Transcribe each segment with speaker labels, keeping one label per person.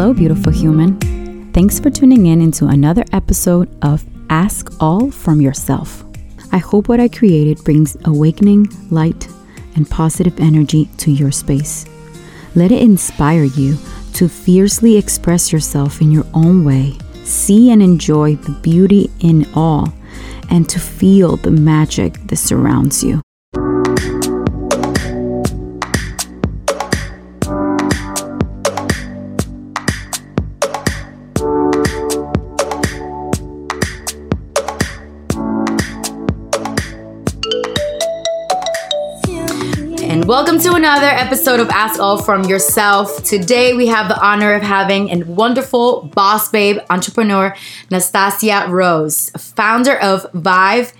Speaker 1: Hello, beautiful human. Thanks for tuning in into another episode of Ask All from Yourself. I hope what I created brings awakening, light, and positive energy to your space. Let it inspire you to fiercely express yourself in your own way, see and enjoy the beauty in all, and to feel the magic that surrounds you. To another episode of Ask All from Yourself. Today we have the honor of having a wonderful boss babe entrepreneur, Nastasia Rose, founder of Vive,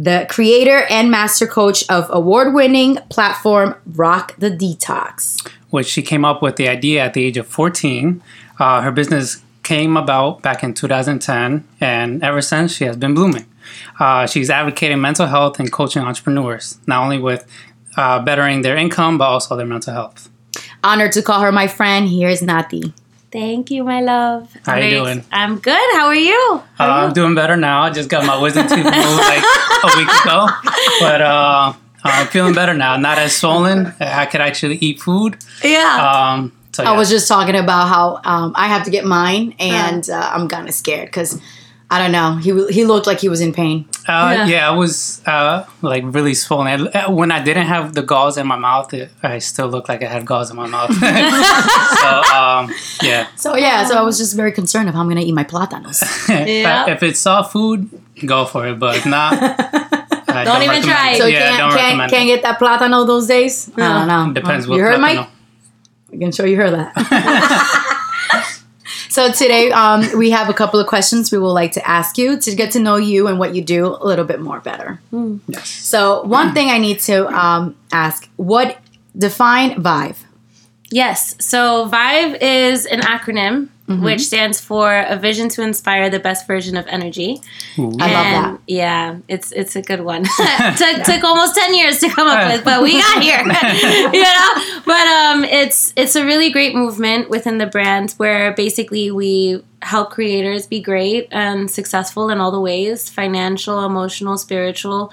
Speaker 1: the creator and master coach of award winning platform Rock the Detox.
Speaker 2: which she came up with the idea at the age of 14. Uh, her business came about back in 2010, and ever since she has been blooming. Uh, she's advocating mental health and coaching entrepreneurs, not only with uh, bettering their income, but also their mental health.
Speaker 1: Honored to call her my friend. Here's Nati.
Speaker 3: Thank you, my love.
Speaker 2: How you doing?
Speaker 3: I'm good. How are you?
Speaker 2: Uh, I'm doing better now. I just got my wisdom tooth removed like a week ago, but uh, I'm feeling better now. Not as swollen. I could actually eat food.
Speaker 3: Yeah.
Speaker 2: Um, so
Speaker 1: I was just talking about how um, I have to get mine, and uh, I'm kind of scared because I don't know. He he looked like he was in pain.
Speaker 2: Uh,
Speaker 3: Yeah.
Speaker 2: yeah. I was uh, like really swollen. I- When I didn't have the gauze in my mouth, it, I still looked like I had gauze in my mouth. so um, yeah,
Speaker 1: So yeah, so I was just very concerned of how I'm gonna eat my plátanos.
Speaker 3: Yeah.
Speaker 2: if it's soft food, go for it. But if not, I
Speaker 3: Don't even try.
Speaker 2: it.
Speaker 1: So
Speaker 2: yeah,
Speaker 1: can't
Speaker 2: don't
Speaker 1: can't, can't get that plátano those days. I don't know.
Speaker 2: Depends
Speaker 1: you
Speaker 2: what
Speaker 1: heard,
Speaker 2: plátano.
Speaker 1: Mike. I can show you her that. So today um, we have a couple of questions we would like to ask you to get to know you and what you do a little bit more better.
Speaker 2: Yes.
Speaker 1: So one thing I need to um, ask: What define Vive?
Speaker 3: yes. So VIVE is an acronym
Speaker 1: Mm-hmm.
Speaker 3: which stands for a vision to inspire the best version of energy.
Speaker 1: I love that.
Speaker 3: Yeah, it's it's a good one. took took almost ten years to come up with, but we got here. you know, but um, it's it's a really great movement within the brand where basically we help creators be great and successful in all the ways financial, emotional, spiritual.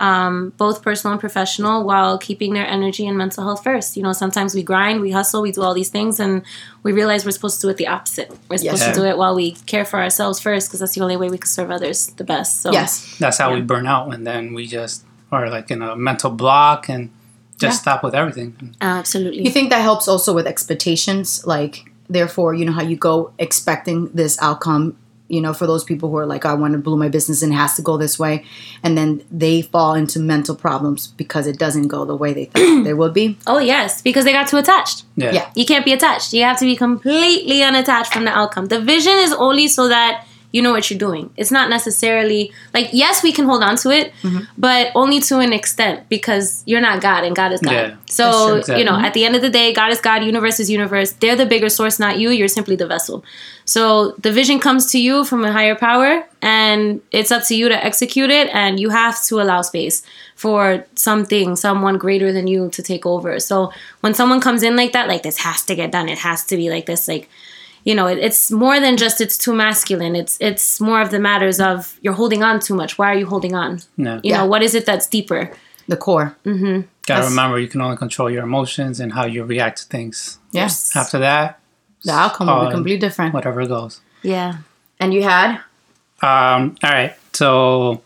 Speaker 3: Um, both personal and professional, while keeping their energy and mental health first. You know, sometimes we grind, we hustle, we do all these things, and we realize we're supposed to do it the opposite. We're supposed
Speaker 1: Yes.
Speaker 3: to do it while we care for ourselves first, because that's the only way we can serve others the best. So
Speaker 1: Yes.
Speaker 2: That's how we burn out, and then we just are like in a mental block and just
Speaker 1: Yeah.
Speaker 2: stop with everything.
Speaker 3: absolutely.
Speaker 1: You think that helps also with expectations? Like, therefore, you know how you go expecting this outcome. You know, for those people who are like, I want to blow my business and it has to go this way, and then they fall into mental problems because it doesn't go the way they thought they would be.
Speaker 3: oh yes, because they got too attached.
Speaker 2: Yeah.
Speaker 1: Yeah.
Speaker 3: You can't be attached. You have to be completely unattached from the outcome. The vision is only so that you know what you're doing. It's not necessarily like yes, we can hold on to it, mm-hmm. but only to an extent because you're not God and God is God.
Speaker 2: Yeah.
Speaker 3: so
Speaker 2: true,
Speaker 3: you know, at the end of the day, God is God, universe is universe. They're the bigger source, not you. You're simply the vessel. So the vision comes to you from a higher power, and it's up to you to execute it. And you have to allow space for something, someone greater than you to take over. So when someone comes in like that, like this has to get done. It has to be like this. Like you know, it, it's more than just it's too masculine. It's it's more of the matters of you're holding on too much. Why are you holding on?
Speaker 2: Yeah.
Speaker 3: You
Speaker 1: Yeah.
Speaker 3: know, what is it that's deeper?
Speaker 1: The core.
Speaker 2: Gotta
Speaker 1: That's-
Speaker 2: remember, you can only control your emotions and how you react to things.
Speaker 1: Yes.
Speaker 2: After that,
Speaker 1: The outcome will be completely different.
Speaker 2: whatever goes.
Speaker 3: Yeah.
Speaker 1: And you had
Speaker 2: Um, all right. So,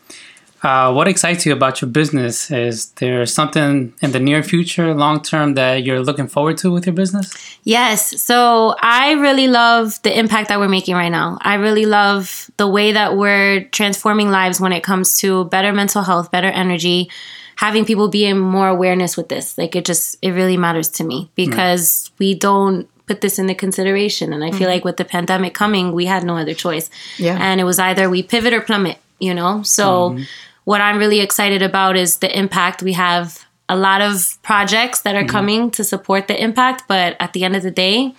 Speaker 2: uh, what excites you about your business? Is there something in the near future, long term, that you're looking forward to with your business?
Speaker 3: Yes. So I really love the impact that we're making right now. I really love the way that we're transforming lives when it comes to better mental health, better energy, having people be in more awareness with this. Like it just, it really matters to me because we don't put this into consideration. And I feel like with the pandemic coming, we had no other choice.
Speaker 1: Yeah.
Speaker 3: And it was either we pivot or plummet, you know? So what I'm really excited about is the impact we have a lot of projects that are mm-hmm. coming to support the impact, but at the end of the day,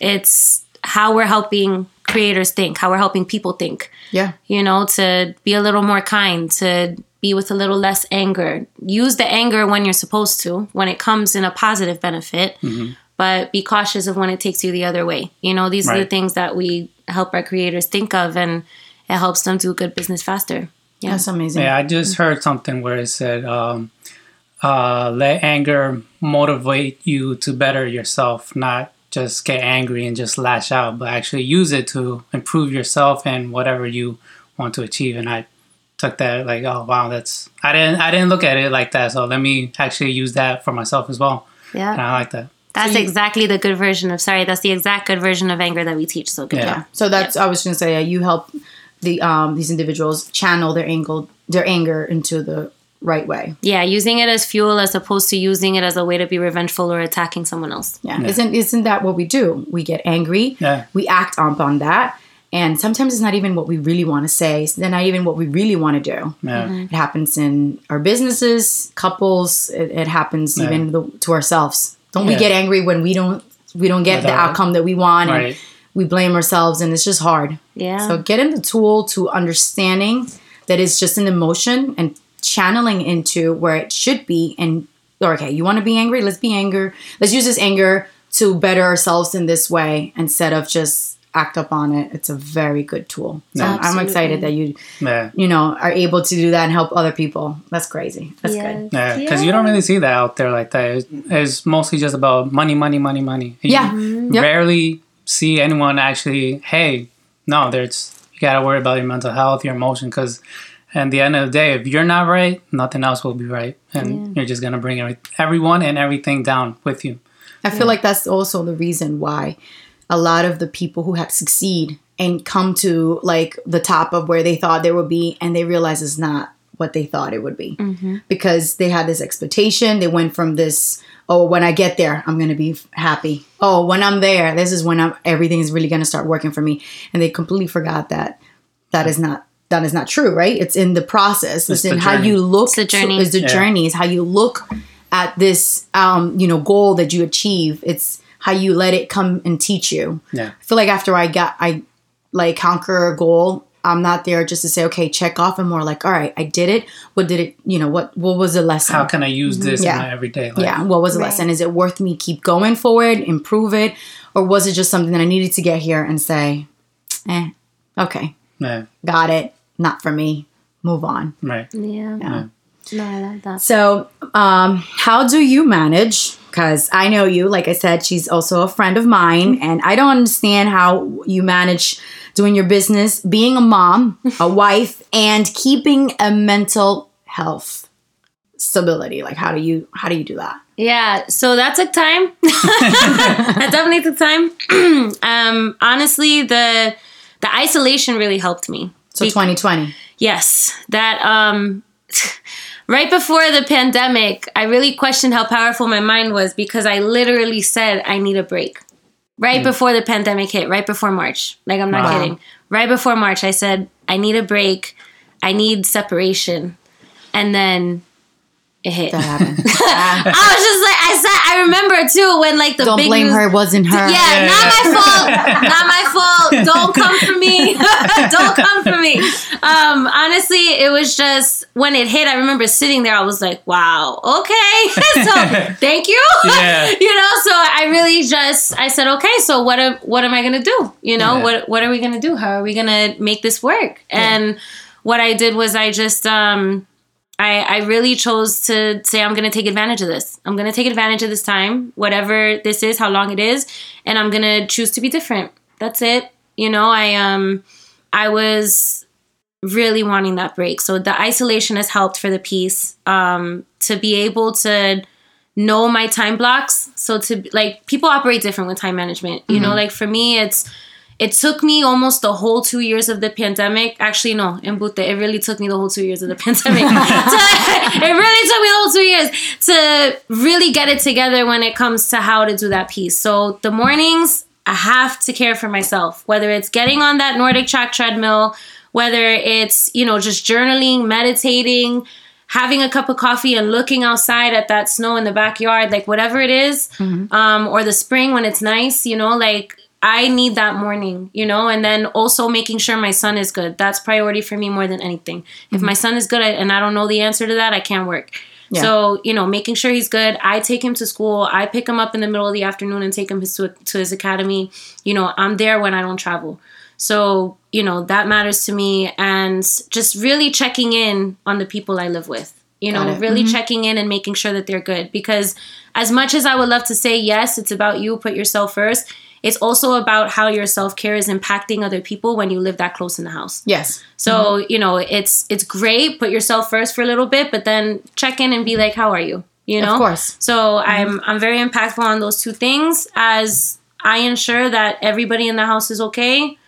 Speaker 3: it's how we're helping creators think, how we're helping people think.
Speaker 1: yeah.
Speaker 3: You know, to be a little more kind, to be with a little less anger. Use the anger when you're supposed to, when it comes in a positive benefit. Mm-hmm. but be cautious of when it takes you the other way. You know, these are the things that we help our creators think of, and it helps them do good business faster. Yeah.
Speaker 1: That's amazing.
Speaker 2: Yeah, I just heard something where it said, um, uh, "Let anger motivate you to better yourself, not just get angry and just lash out, but actually use it to improve yourself and whatever you want to achieve." And I took that like, "Oh wow, that's I didn't I didn't look at it like that, so let me actually use that for myself as well."
Speaker 3: Yeah.
Speaker 2: And I like that.
Speaker 3: That's
Speaker 1: So you-
Speaker 3: exactly the good version of sorry. That's the exact good version of anger that we teach. So good
Speaker 2: Yeah.
Speaker 3: job.
Speaker 1: So that's I was going to say uh, you help the um these individuals channel their anger their anger into the right way.
Speaker 3: Yeah, using it as fuel as opposed to using it as a way to be revengeful or attacking someone else.
Speaker 1: Yeah. Isn't isn't that what we do? We get angry.
Speaker 2: Yeah.
Speaker 1: We act upon that. And sometimes it's not even what we really want to say. It's not even what we really want to do.
Speaker 2: Yeah.
Speaker 1: It happens in our businesses, couples. It, it happens
Speaker 2: Yeah.
Speaker 1: even the, to ourselves. Don't we get angry when we don't we don't get the outcome that we want, and
Speaker 2: Right.
Speaker 1: We blame ourselves, and it's just hard.
Speaker 3: Yeah.
Speaker 1: So getting the tool to understanding that it's just an emotion and channeling into where it should be. And okay, you want to be angry? Let's be anger. Let's use this anger to better ourselves in this way instead of just act up on it. It's a very good tool. So
Speaker 2: Yeah.
Speaker 1: I'm excited that you
Speaker 2: Yeah.
Speaker 1: you know are able to do that and help other people. That's crazy. That's good.
Speaker 2: Yeah, because you don't really see that out there like that. It's, it's mostly just about money, money, money, money. You
Speaker 1: Yeah. Mm-hmm. Yep.
Speaker 2: rarely see anyone actually, hey, no, there's you got to worry about your mental health, your emotion, because at the end of the day, if you're not right, nothing else will be right, and you're just gonna bring every, everyone and everything down with you.
Speaker 1: I feel like that's also the reason why a lot of the people who have succeed and come to like the top of where they thought they would be and they realize it's not what they thought it would be. Mm-hmm. Because they had this expectation they went from this oh when i get there i'm going to be happy. Oh when i'm there this is when I'm, everything is really going to start working for me. And they completely forgot that that is not that is not true right? It's in the process. It's,
Speaker 2: It's the
Speaker 1: in how you look
Speaker 3: It's the
Speaker 1: to-
Speaker 3: journey.
Speaker 1: is the
Speaker 2: Yeah.
Speaker 1: journey. Is how you look at this um you know goal that you achieve. It's how you let it come and teach you.
Speaker 2: Yeah.
Speaker 1: i feel like after i got i like conquer a goal i'm not there just to say okay check off and more like all right i did it what did it you know what what was the lesson
Speaker 2: How can I use this
Speaker 1: Yeah.
Speaker 2: in my everyday life?
Speaker 1: yeah what was the
Speaker 3: Right.
Speaker 1: lesson is it worth me keep going forward improve it or was it just something that i needed to get here and say eh okay
Speaker 2: Yeah,
Speaker 1: got it not for me move on
Speaker 2: right.
Speaker 3: Yeah.
Speaker 1: Yeah.
Speaker 3: No, I like that.
Speaker 1: So, um, how do you manage? Because I know you, like I said, she's also a friend of mine, and I don't understand how you manage doing your business, being a mom, a wife, and keeping a mental health stability. Like, how do you how do you do that?
Speaker 3: Yeah, so that took time. that definitely took time. um, honestly, the the isolation really helped me.
Speaker 1: So,
Speaker 3: Be-
Speaker 1: 2020.
Speaker 3: Yes, that um right before the pandemic, I really questioned how powerful my mind was because I literally said I need a break. Right before the pandemic hit, right before March. Like I'm not
Speaker 2: Wow.
Speaker 3: kidding. Right before March, I said I need a break. I need separation. And then it hit.
Speaker 1: That happened.
Speaker 3: I was just like I said I remember too when like the
Speaker 1: don't
Speaker 3: big
Speaker 1: blame
Speaker 3: news-
Speaker 1: her. It wasn't her.
Speaker 3: yeah, not my fault. Not my fault. Don't come for me. Don't come for me. Um, honestly, it was just when it hit. I remember sitting there. I was like, "Wow, okay." so thank you.
Speaker 2: Yeah.
Speaker 3: you know. So I really just I said, "Okay, so what? Am, what am I gonna do? You know,
Speaker 2: Yeah.
Speaker 3: what What are we gonna do? How are we gonna make this work?" And what I did was I just um, I, I really chose to say I'm gonna take advantage of this. I'm gonna take advantage of this time, whatever this is, how long it is, and I'm gonna choose to be different. That's it. You know, I um I was really wanting that break. So the isolation has helped for the piece. Um to be able to know my time blocks. So to like people operate different with time management. You know, like for me it's it took me almost the whole two years of the pandemic. Actually, no, in Bute, it really took me the whole two years of the pandemic. to- it really took me the whole two years to really get it together when it comes to how to do that piece. So the mornings, I have to care for myself, whether it's getting on that NordicTrack treadmill, whether it's, you know, just journaling, meditating, having a cup of coffee and looking outside at that snow in the backyard, like whatever it is, um, or the spring when it's nice, you know, like I need that morning, you know, and then also making sure my son is good. That's priority for me more than anything. If mm-hmm. my son is good and I don't know the answer to that, I can't work. So, you know, making sure he's good. I take him to school. I pick him up in the middle of the afternoon and take him to, to his academy. You know, I'm there when I don't travel. So, you know, that matters to me. And just really checking in on the people I live with. You know, really mm-hmm. checking in and making sure that they're good. Because as much as I would love to say, yes, it's about you, put yourself first, it's also about how your self care is impacting other people when you live that close in the house.
Speaker 1: Yes.
Speaker 3: So mm-hmm. you know, it's it's great. Put yourself first for a little bit, but then check in and be like, "How are you?" You know,
Speaker 1: Of course.
Speaker 3: So mm-hmm. I'm I'm very impactful on those two things. As I ensure that everybody in the house is okay,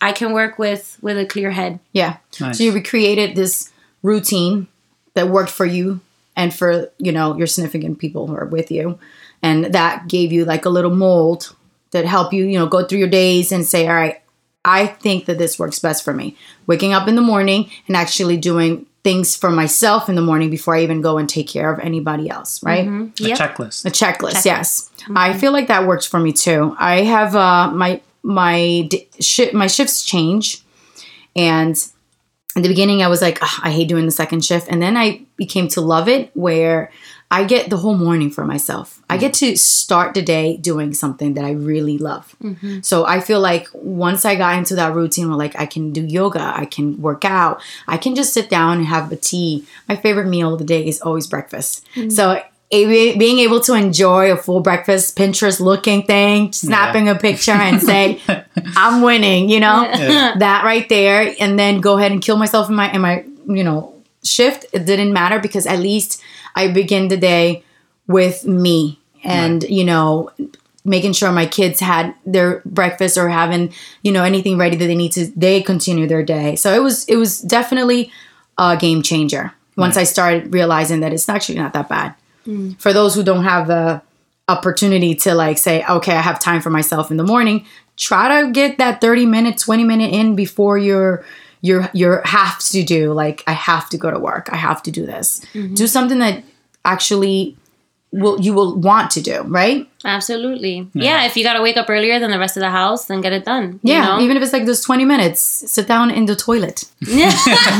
Speaker 3: I can work with with a clear head.
Speaker 1: Yeah.
Speaker 2: Nice.
Speaker 1: So you recreated this routine that worked for you and for, you know, your significant people who are with you. And that gave you like a little mold that helped you, you know, go through your days and say, all right, I think that this works best for me. Waking up in the morning and actually doing things for myself in the morning before I even go and take care of anybody else, right?
Speaker 2: A
Speaker 3: Yep.
Speaker 2: checklist.
Speaker 1: A checklist, yes. I feel like that works for me too. I have uh, my my d- shi my shifts change, and in the beginning I was like, I hate doing the second shift, and then I became to love it where I get the whole morning for myself. I get mm-hmm. to start the day doing something that I really love. Mm-hmm. So I feel like once I got into that routine where like I can do yoga, I can work out, I can just sit down and have a tea. My favorite meal of the day is always breakfast. Mm-hmm. So a- being able to enjoy a full breakfast Pinterest looking thing, snapping a picture and say, I'm winning, you know? That right there. And then go ahead and kill myself in my in my, you know, shift. It didn't matter because at least I begin the day with me and, you know, making sure my kids had their breakfast or having, you know, anything ready that they need to they continue their day. So it was it was definitely a game changer once I started realizing that it's actually not that bad. Mm. For those who don't have the opportunity to like say, okay, I have time for myself in the morning, try to get that 30 minute, 20 minute in before you're you're you're have to do like I have to go to work. I have to do this. Mm-hmm. Do something that actually will you will want to do, right?
Speaker 3: Absolutely. Yeah. If you got to wake up earlier than the rest of the house, then get it done. you
Speaker 1: Yeah,
Speaker 3: know?
Speaker 1: even if it's like those 20 minutes, sit down in the toilet.
Speaker 3: yeah.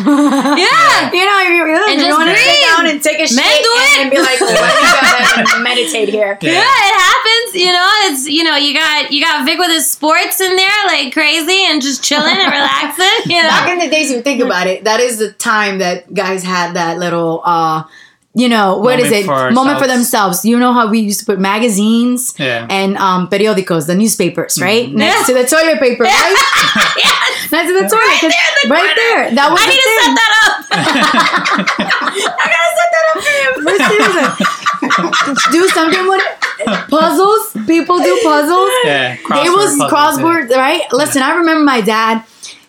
Speaker 3: yeah.
Speaker 1: You know, you, you,
Speaker 3: And
Speaker 1: you
Speaker 3: just
Speaker 1: want to sit down and take a shit
Speaker 3: do it.
Speaker 1: and be like, let me go ahead and meditate here.
Speaker 3: Yeah, it happens. You know, it's you know, you got you got Vic with his sports in there like crazy and just chilling and relaxing. You know, Back
Speaker 1: in the days, you think about it, that is the time that guys had that little, uh, you know, what is
Speaker 2: Moment
Speaker 1: it?
Speaker 2: for
Speaker 1: Moment for themselves. You know how we used to put magazines
Speaker 2: Yeah.
Speaker 1: and um, periódicos, the newspapers, right?
Speaker 2: Mm-hmm.
Speaker 1: Next to the toilet paper, right?
Speaker 3: yes.
Speaker 1: Next to the toilet.
Speaker 3: Right there the
Speaker 1: right there. That was
Speaker 3: I
Speaker 1: the
Speaker 3: need to
Speaker 1: thing.
Speaker 3: set that up. I gotta set that up for you.
Speaker 1: But seriously, do something with puzzles. People do puzzles.
Speaker 2: Yeah,
Speaker 1: it
Speaker 2: crossword
Speaker 1: was
Speaker 2: puzzles,
Speaker 1: crossword, right? Listen, I remember my dad,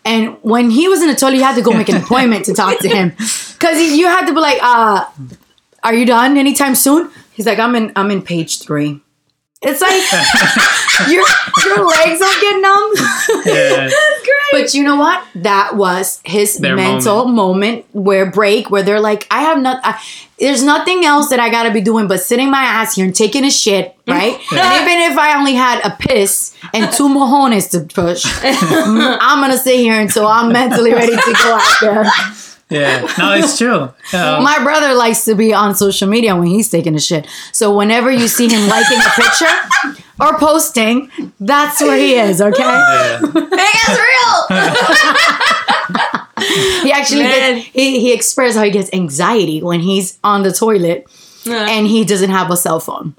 Speaker 1: and when he was in the toilet, you had to go make an appointment to talk to him, because you had to be like, uh, "Are you done anytime soon?" He's like, "I'm in, I'm in page three. It's like your your legs don't get numb.
Speaker 2: Yeah. Great.
Speaker 1: But you know what? That was his
Speaker 2: Their
Speaker 1: mental moment. where break where they're like, I have not. I, there's nothing else that I gotta be doing but sitting my ass here and taking a shit, right? and even if I only had a piss and two mojones to push, I'm gonna sit here until I'm mentally ready to go out there.
Speaker 2: Yeah. No, it's true. Um,
Speaker 1: My brother likes to be on social media when he's taking a shit. So whenever you see him liking a picture or posting, that's where he is, okay?
Speaker 2: yeah.
Speaker 3: It's real.
Speaker 1: He actually
Speaker 3: Man.
Speaker 1: gets he, he expresses how he gets anxiety when he's on the toilet and he doesn't have a cell phone.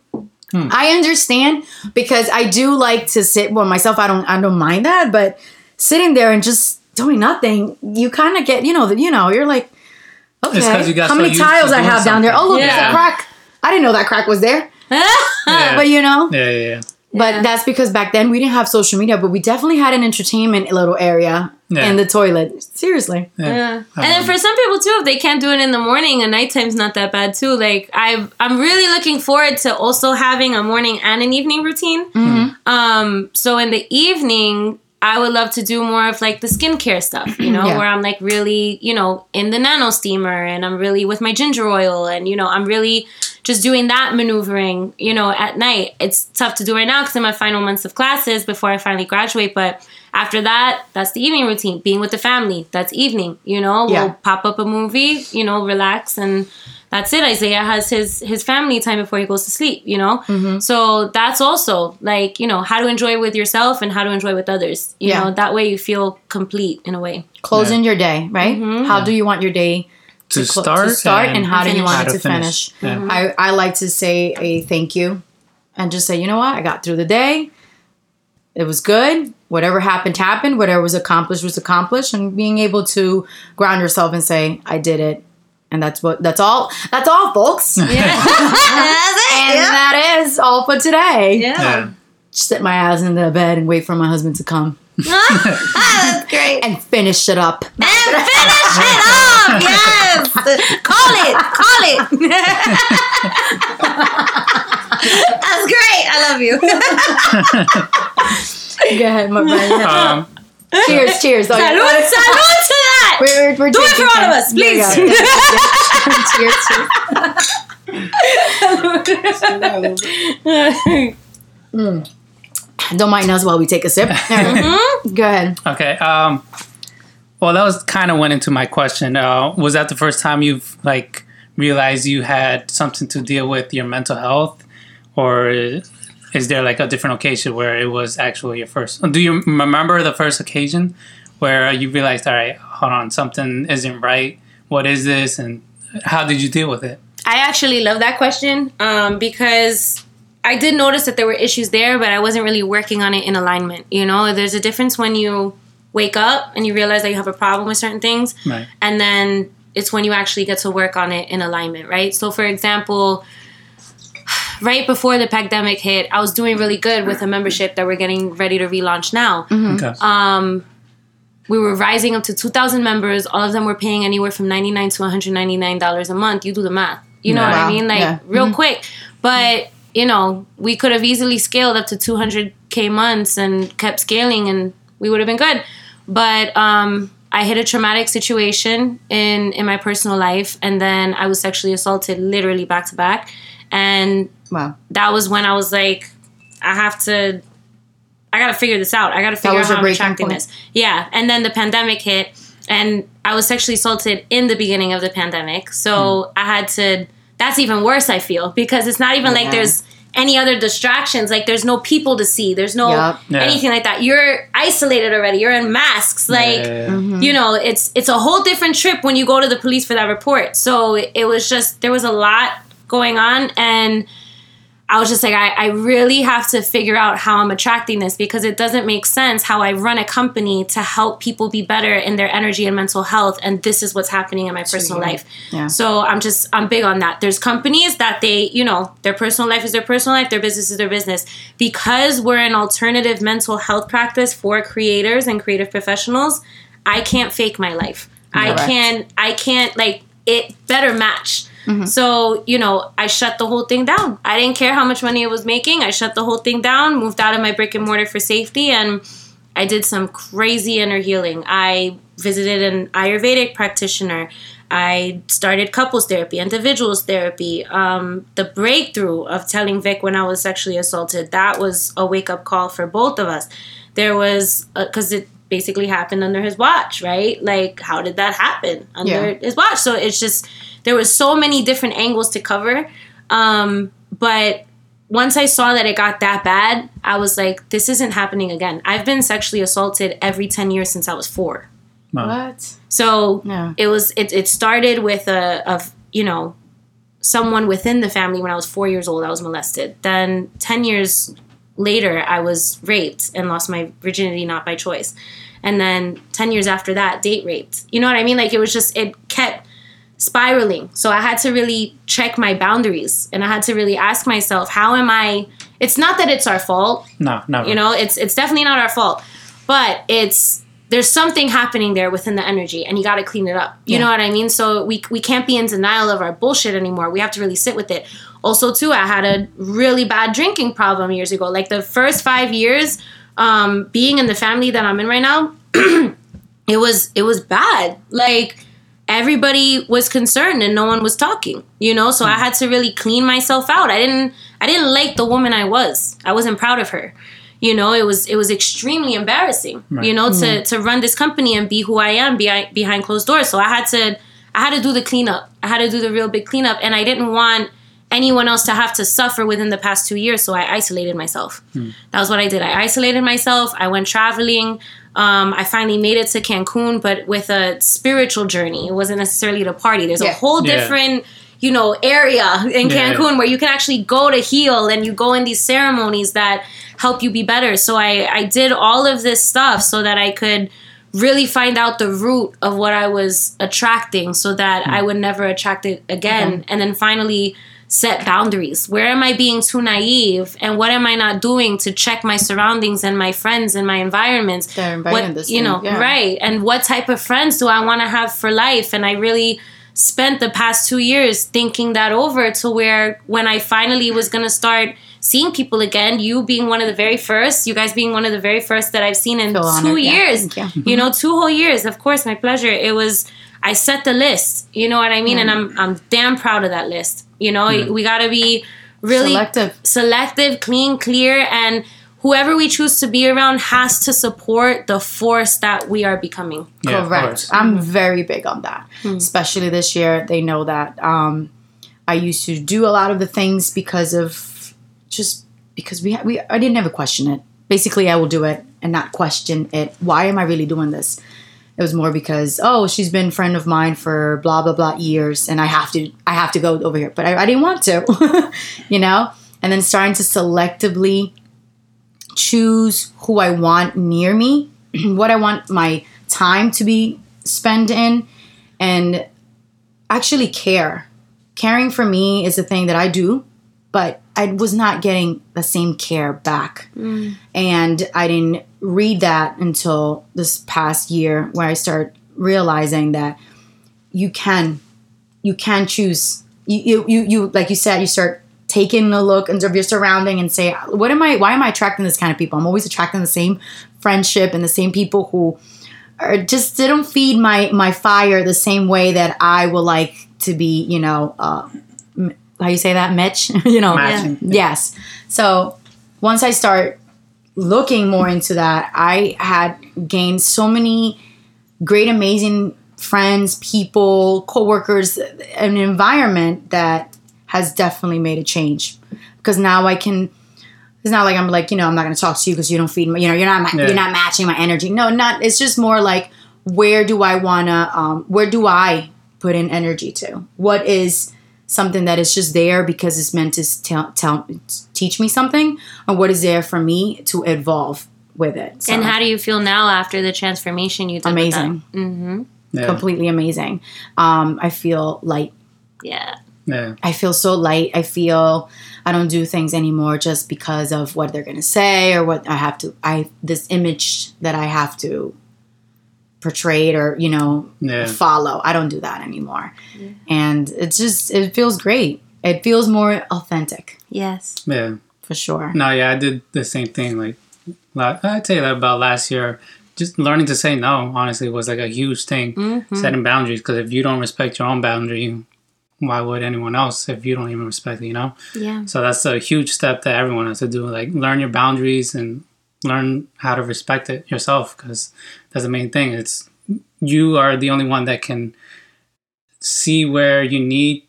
Speaker 1: I understand because I do like to sit well myself I don't I don't mind that but sitting there and just doing nothing you kind of get you know that you know you're like okay
Speaker 2: 'cause you got
Speaker 1: how many
Speaker 2: used to
Speaker 1: tiles I
Speaker 2: doing
Speaker 1: have down there oh look
Speaker 2: something.
Speaker 1: there's a crack I didn't know that crack was there
Speaker 2: Yeah.
Speaker 1: but you know
Speaker 2: yeah, yeah, yeah.
Speaker 1: but that's because back then we didn't have social media but we definitely had an entertainment little area
Speaker 2: Yeah.
Speaker 1: in the toilet seriously
Speaker 2: yeah.
Speaker 3: Yeah. And then for some people too, if they can't do it in the morning, a nighttime's not that bad too. Like I, I'm really looking forward to also having a morning and an evening routine. Um, so in the evening, I would love to do more of like the skincare stuff, you know,
Speaker 1: Yeah.
Speaker 3: where I'm like really, you know, in the nano steamer and I'm really with my ginger oil and you know, I'm really just doing that maneuvering, you know, at night. It's tough to do right now because I'm my final months of classes before I finally graduate, but After that, that's the evening routine. Being with the family, that's evening. You know,
Speaker 1: Yeah.
Speaker 3: we'll pop up a movie, you know, relax, and that's it. Isaiah has his his family time before he goes to sleep. You know,
Speaker 1: Mm-hmm.
Speaker 3: so that's also like you know how to enjoy with yourself and how to enjoy with others. You
Speaker 1: Yeah.
Speaker 3: know, that way you feel complete in a way.
Speaker 1: Closing your day, right?
Speaker 3: Mm-hmm.
Speaker 1: How do you want your day
Speaker 2: to
Speaker 1: cl-
Speaker 2: start,
Speaker 1: to start and, how do you want it
Speaker 2: to
Speaker 1: to finish?
Speaker 2: finish. Yeah. Mm-hmm.
Speaker 1: I, I like to say a thank you and just say, you know what, I got through the day. It was good. Whatever happened, happened. Whatever was accomplished was accomplished. And being able to ground yourself and say, I did it. And that's what that's all that's all folks. and
Speaker 3: that's
Speaker 1: that is all for today.
Speaker 3: Yeah.
Speaker 2: Yeah.
Speaker 1: Sit my ass in the bed and wait for my husband to come
Speaker 3: that's great.
Speaker 1: and finish it up.
Speaker 3: And finish it off. Yes. Call it. Call it. That's great. I love you.
Speaker 1: Go ahead, my friend.
Speaker 2: Um,
Speaker 1: cheers, cheers. Oh,
Speaker 3: Salud, salud to that.
Speaker 1: We're, we're, we're
Speaker 3: Do it for
Speaker 1: drinking
Speaker 3: all of us, please.
Speaker 1: Yeah, yeah. cheers, cheers. Don't mind us while we take a sip. All right.
Speaker 3: Mm-hmm.
Speaker 1: Go ahead.
Speaker 2: okay. Um, well, that was kind of went into my question. Uh, was that the first time you've like realized you had something to deal with your mental health, or is there like a different occasion where it was actually your first? Do you remember the first occasion where you realized, all right, hold on, something isn't right. What is this, and how did you deal with it?
Speaker 3: I actually love that question um, because I did notice that there were issues there, but I wasn't really working on it in alignment. You know, there's a difference when you wake up and you realize that you have a problem with certain things,
Speaker 2: Right.
Speaker 3: and then it's when you actually get to work on it in alignment, right? So, for example, right before the pandemic hit, I was doing really good with a membership that we're getting ready to relaunch now.
Speaker 2: Okay.
Speaker 3: Um, we were rising up to 2,000 members. All of them were paying anywhere from 99 to 199 dollars a month. You do the math. You know
Speaker 2: Yeah.
Speaker 3: what I mean? Like
Speaker 1: Yeah.
Speaker 3: real quick. But you know, we could have easily scaled up to 200k months and kept scaling, and we would have been good. But um, I hit a traumatic situation in in my personal life, and then I was sexually assaulted, literally back to back, and
Speaker 1: Wow.
Speaker 3: that was when I was like, I have to, I got to figure this out. I got to figure out how I'm attracting
Speaker 1: point?
Speaker 3: this. Yeah. And then the pandemic hit, and I was sexually assaulted in the beginning of the pandemic. So I had to, that's even worse, I feel, because it's not even like there's any other distractions. Like there's no people to see, there's no
Speaker 1: Yup.
Speaker 2: Yeah.
Speaker 3: anything like that. You're isolated already, you're in masks. Like,
Speaker 2: Yeah.
Speaker 1: Mm-hmm.
Speaker 3: you know it's it's a whole different trip when you go to the police for that report so it, it was just there was a lot going on and i was just like I, I really have to figure out how i'm attracting this because it doesn't make sense how i run a company to help people be better in their energy and mental health. And this is what's happening in my personal life.
Speaker 1: Yeah.
Speaker 3: so i'm just i'm big on that. There's companies that they you know their personal life is their personal life. Their business is their business. Because we're an alternative mental health practice for creators and creative professionals i can't fake my life. I
Speaker 1: Correct.
Speaker 3: can i can't like it better match so you know i shut the whole thing down i didn't care how much money it was making i shut the whole thing down moved out of my brick and mortar for safety and I did some crazy inner healing. I visited an Ayurvedic practitioner. I started couples therapy, individuals therapy. Um, the breakthrough of telling Vic when I was sexually assaulted, that was a wake up call for both of us. There was, because it basically happened under his watch, right? Like, how did that happen under
Speaker 1: Yeah.
Speaker 3: his watch? So it's just, there was so many different angles to cover. Um, but once I saw that it got that bad, I was like, this isn't happening again. I've been sexually assaulted every 10 years since I was four.
Speaker 1: What?
Speaker 3: So
Speaker 1: Yeah.
Speaker 3: it was it, it started with a of you know someone within the family when I was four years old I was molested. Then ten years later I was raped and lost my virginity not by choice. And then ten years after that, date raped. You know what I mean? Like it was just it kept spiraling. So I had to really check my boundaries and I had to really ask myself, how am I it's not that it's our fault.
Speaker 2: No, no.
Speaker 3: you know it's it's definitely not our fault but it's there's something happening there within the energy and you got to clean it up. You
Speaker 1: Yeah.
Speaker 3: know what i mean? So we we can't be in denial of our bullshit anymore. We have to really sit with it. Also too i had a really bad drinking problem years ago. Like the first five years um being in the family that i'm in right now it was it was bad. Like everybody was concerned and no one was talking you know? So i mm. had to really clean myself out. I didn't i didn't like the woman i was. I wasn't proud of her you know? It was it was extremely embarrassing you know to mm. to run this company and be who i am behind behind closed doors. So i had to i had to do the cleanup. I had to do the real big cleanup. And i didn't want anyone else to have to suffer within the past two years. So i isolated myself. Hmm. That was what i did. I isolated myself. I went traveling um, i finally made it to cancun but with a spiritual journey it wasn't necessarily to party there's a
Speaker 1: Yeah.
Speaker 3: whole
Speaker 2: Yeah.
Speaker 3: different you know area in
Speaker 2: Yeah.
Speaker 3: cancun where you can actually go to heal and you go in these ceremonies that help you be better so i i did all of this stuff so that i could really find out the root of what i was attracting so that i would never attract it again and then finally set boundaries? Where am i being too naive? And what am i not doing to check my surroundings and my friends and my environments?
Speaker 1: They're inviting
Speaker 3: what
Speaker 1: this
Speaker 3: you know
Speaker 1: yeah.
Speaker 3: right. And what type of friends do i want to have for life? And i really spent the past two years thinking that over to where when i finally was going to start seeing people again you being one of the very first you guys being one of the very first that i've seen in
Speaker 1: Feel
Speaker 3: two
Speaker 1: honored,
Speaker 3: years.
Speaker 1: Thank you.
Speaker 3: you know two whole years. Of course my pleasure. It was i set the list. You know what i mean? And i'm i'm damn proud of that list you know we got to be really
Speaker 1: Selective.
Speaker 3: selective, clean, clear, and whoever we choose to be around has to support the force that we are becoming.
Speaker 2: Yeah,
Speaker 1: Correct. I'm very big on that. Especially this year, they know that um, I used to do a lot of the things because of just because we we I didn't ever question it. Basically, I will do it and not question it. Why am I really doing this? It was more because oh, she's been a friend of mine for blah blah blah years, and I have to I have to go over here, but I, I didn't want to, you know. And then starting to selectively choose who I want near me, what I want my time to be spent in, and actually care. Caring for me is a thing that I do, but I was not getting the same care back. Mm. And I didn't read that until this past year where I start realizing that you can you can choose. You you you, like you said you start taking a look into your surrounding and say what am i why am i attracting this kind of people? I'm always attracting the same friendship and the same people who are just they don't feed my my fire the same way that i would like to be you know uh how you say that? Mitch? You know?
Speaker 2: Matching.
Speaker 1: yes. So once i start looking more into that i had gained so many great amazing friends people coworkers an environment that has definitely made a change. Because now i can it's not like i'm like you know i'm not going to talk to you because you don't feed me you know you're not ma-
Speaker 2: Yeah.
Speaker 1: you're not matching my energy. No not it's just more like where do i want to um, where do i put in energy to? What is something that is just there because it's meant to tell, tell teach me something or what is there for me to evolve with it So,
Speaker 3: And how do you feel now after the transformation you did? with that?
Speaker 1: amazing
Speaker 2: Yeah.
Speaker 1: completely amazing um, i feel light
Speaker 3: Yeah.
Speaker 2: Yeah.
Speaker 1: I feel so light. I feel I don't do things anymore just because of what they're gonna say or what I have to. I this image that I have to portray it or you know
Speaker 2: Yeah.
Speaker 1: follow. I don't do that anymore, and it's just it feels great. It feels more authentic
Speaker 3: Yes.
Speaker 2: Yeah.
Speaker 1: for sure.
Speaker 2: No, yeah, I did the same thing. Like, I'd say that about last year. Just learning to say no, honestly, was like a huge thing. Mm-hmm. Setting boundaries, because if you don't respect your own boundary, why would anyone else if you don't even respect it, you know?
Speaker 3: Yeah.
Speaker 2: So that's a huge step that everyone has to do. Like, learn your boundaries and learn how to respect it yourself, because that's the main thing. It's you are the only one that can see where you need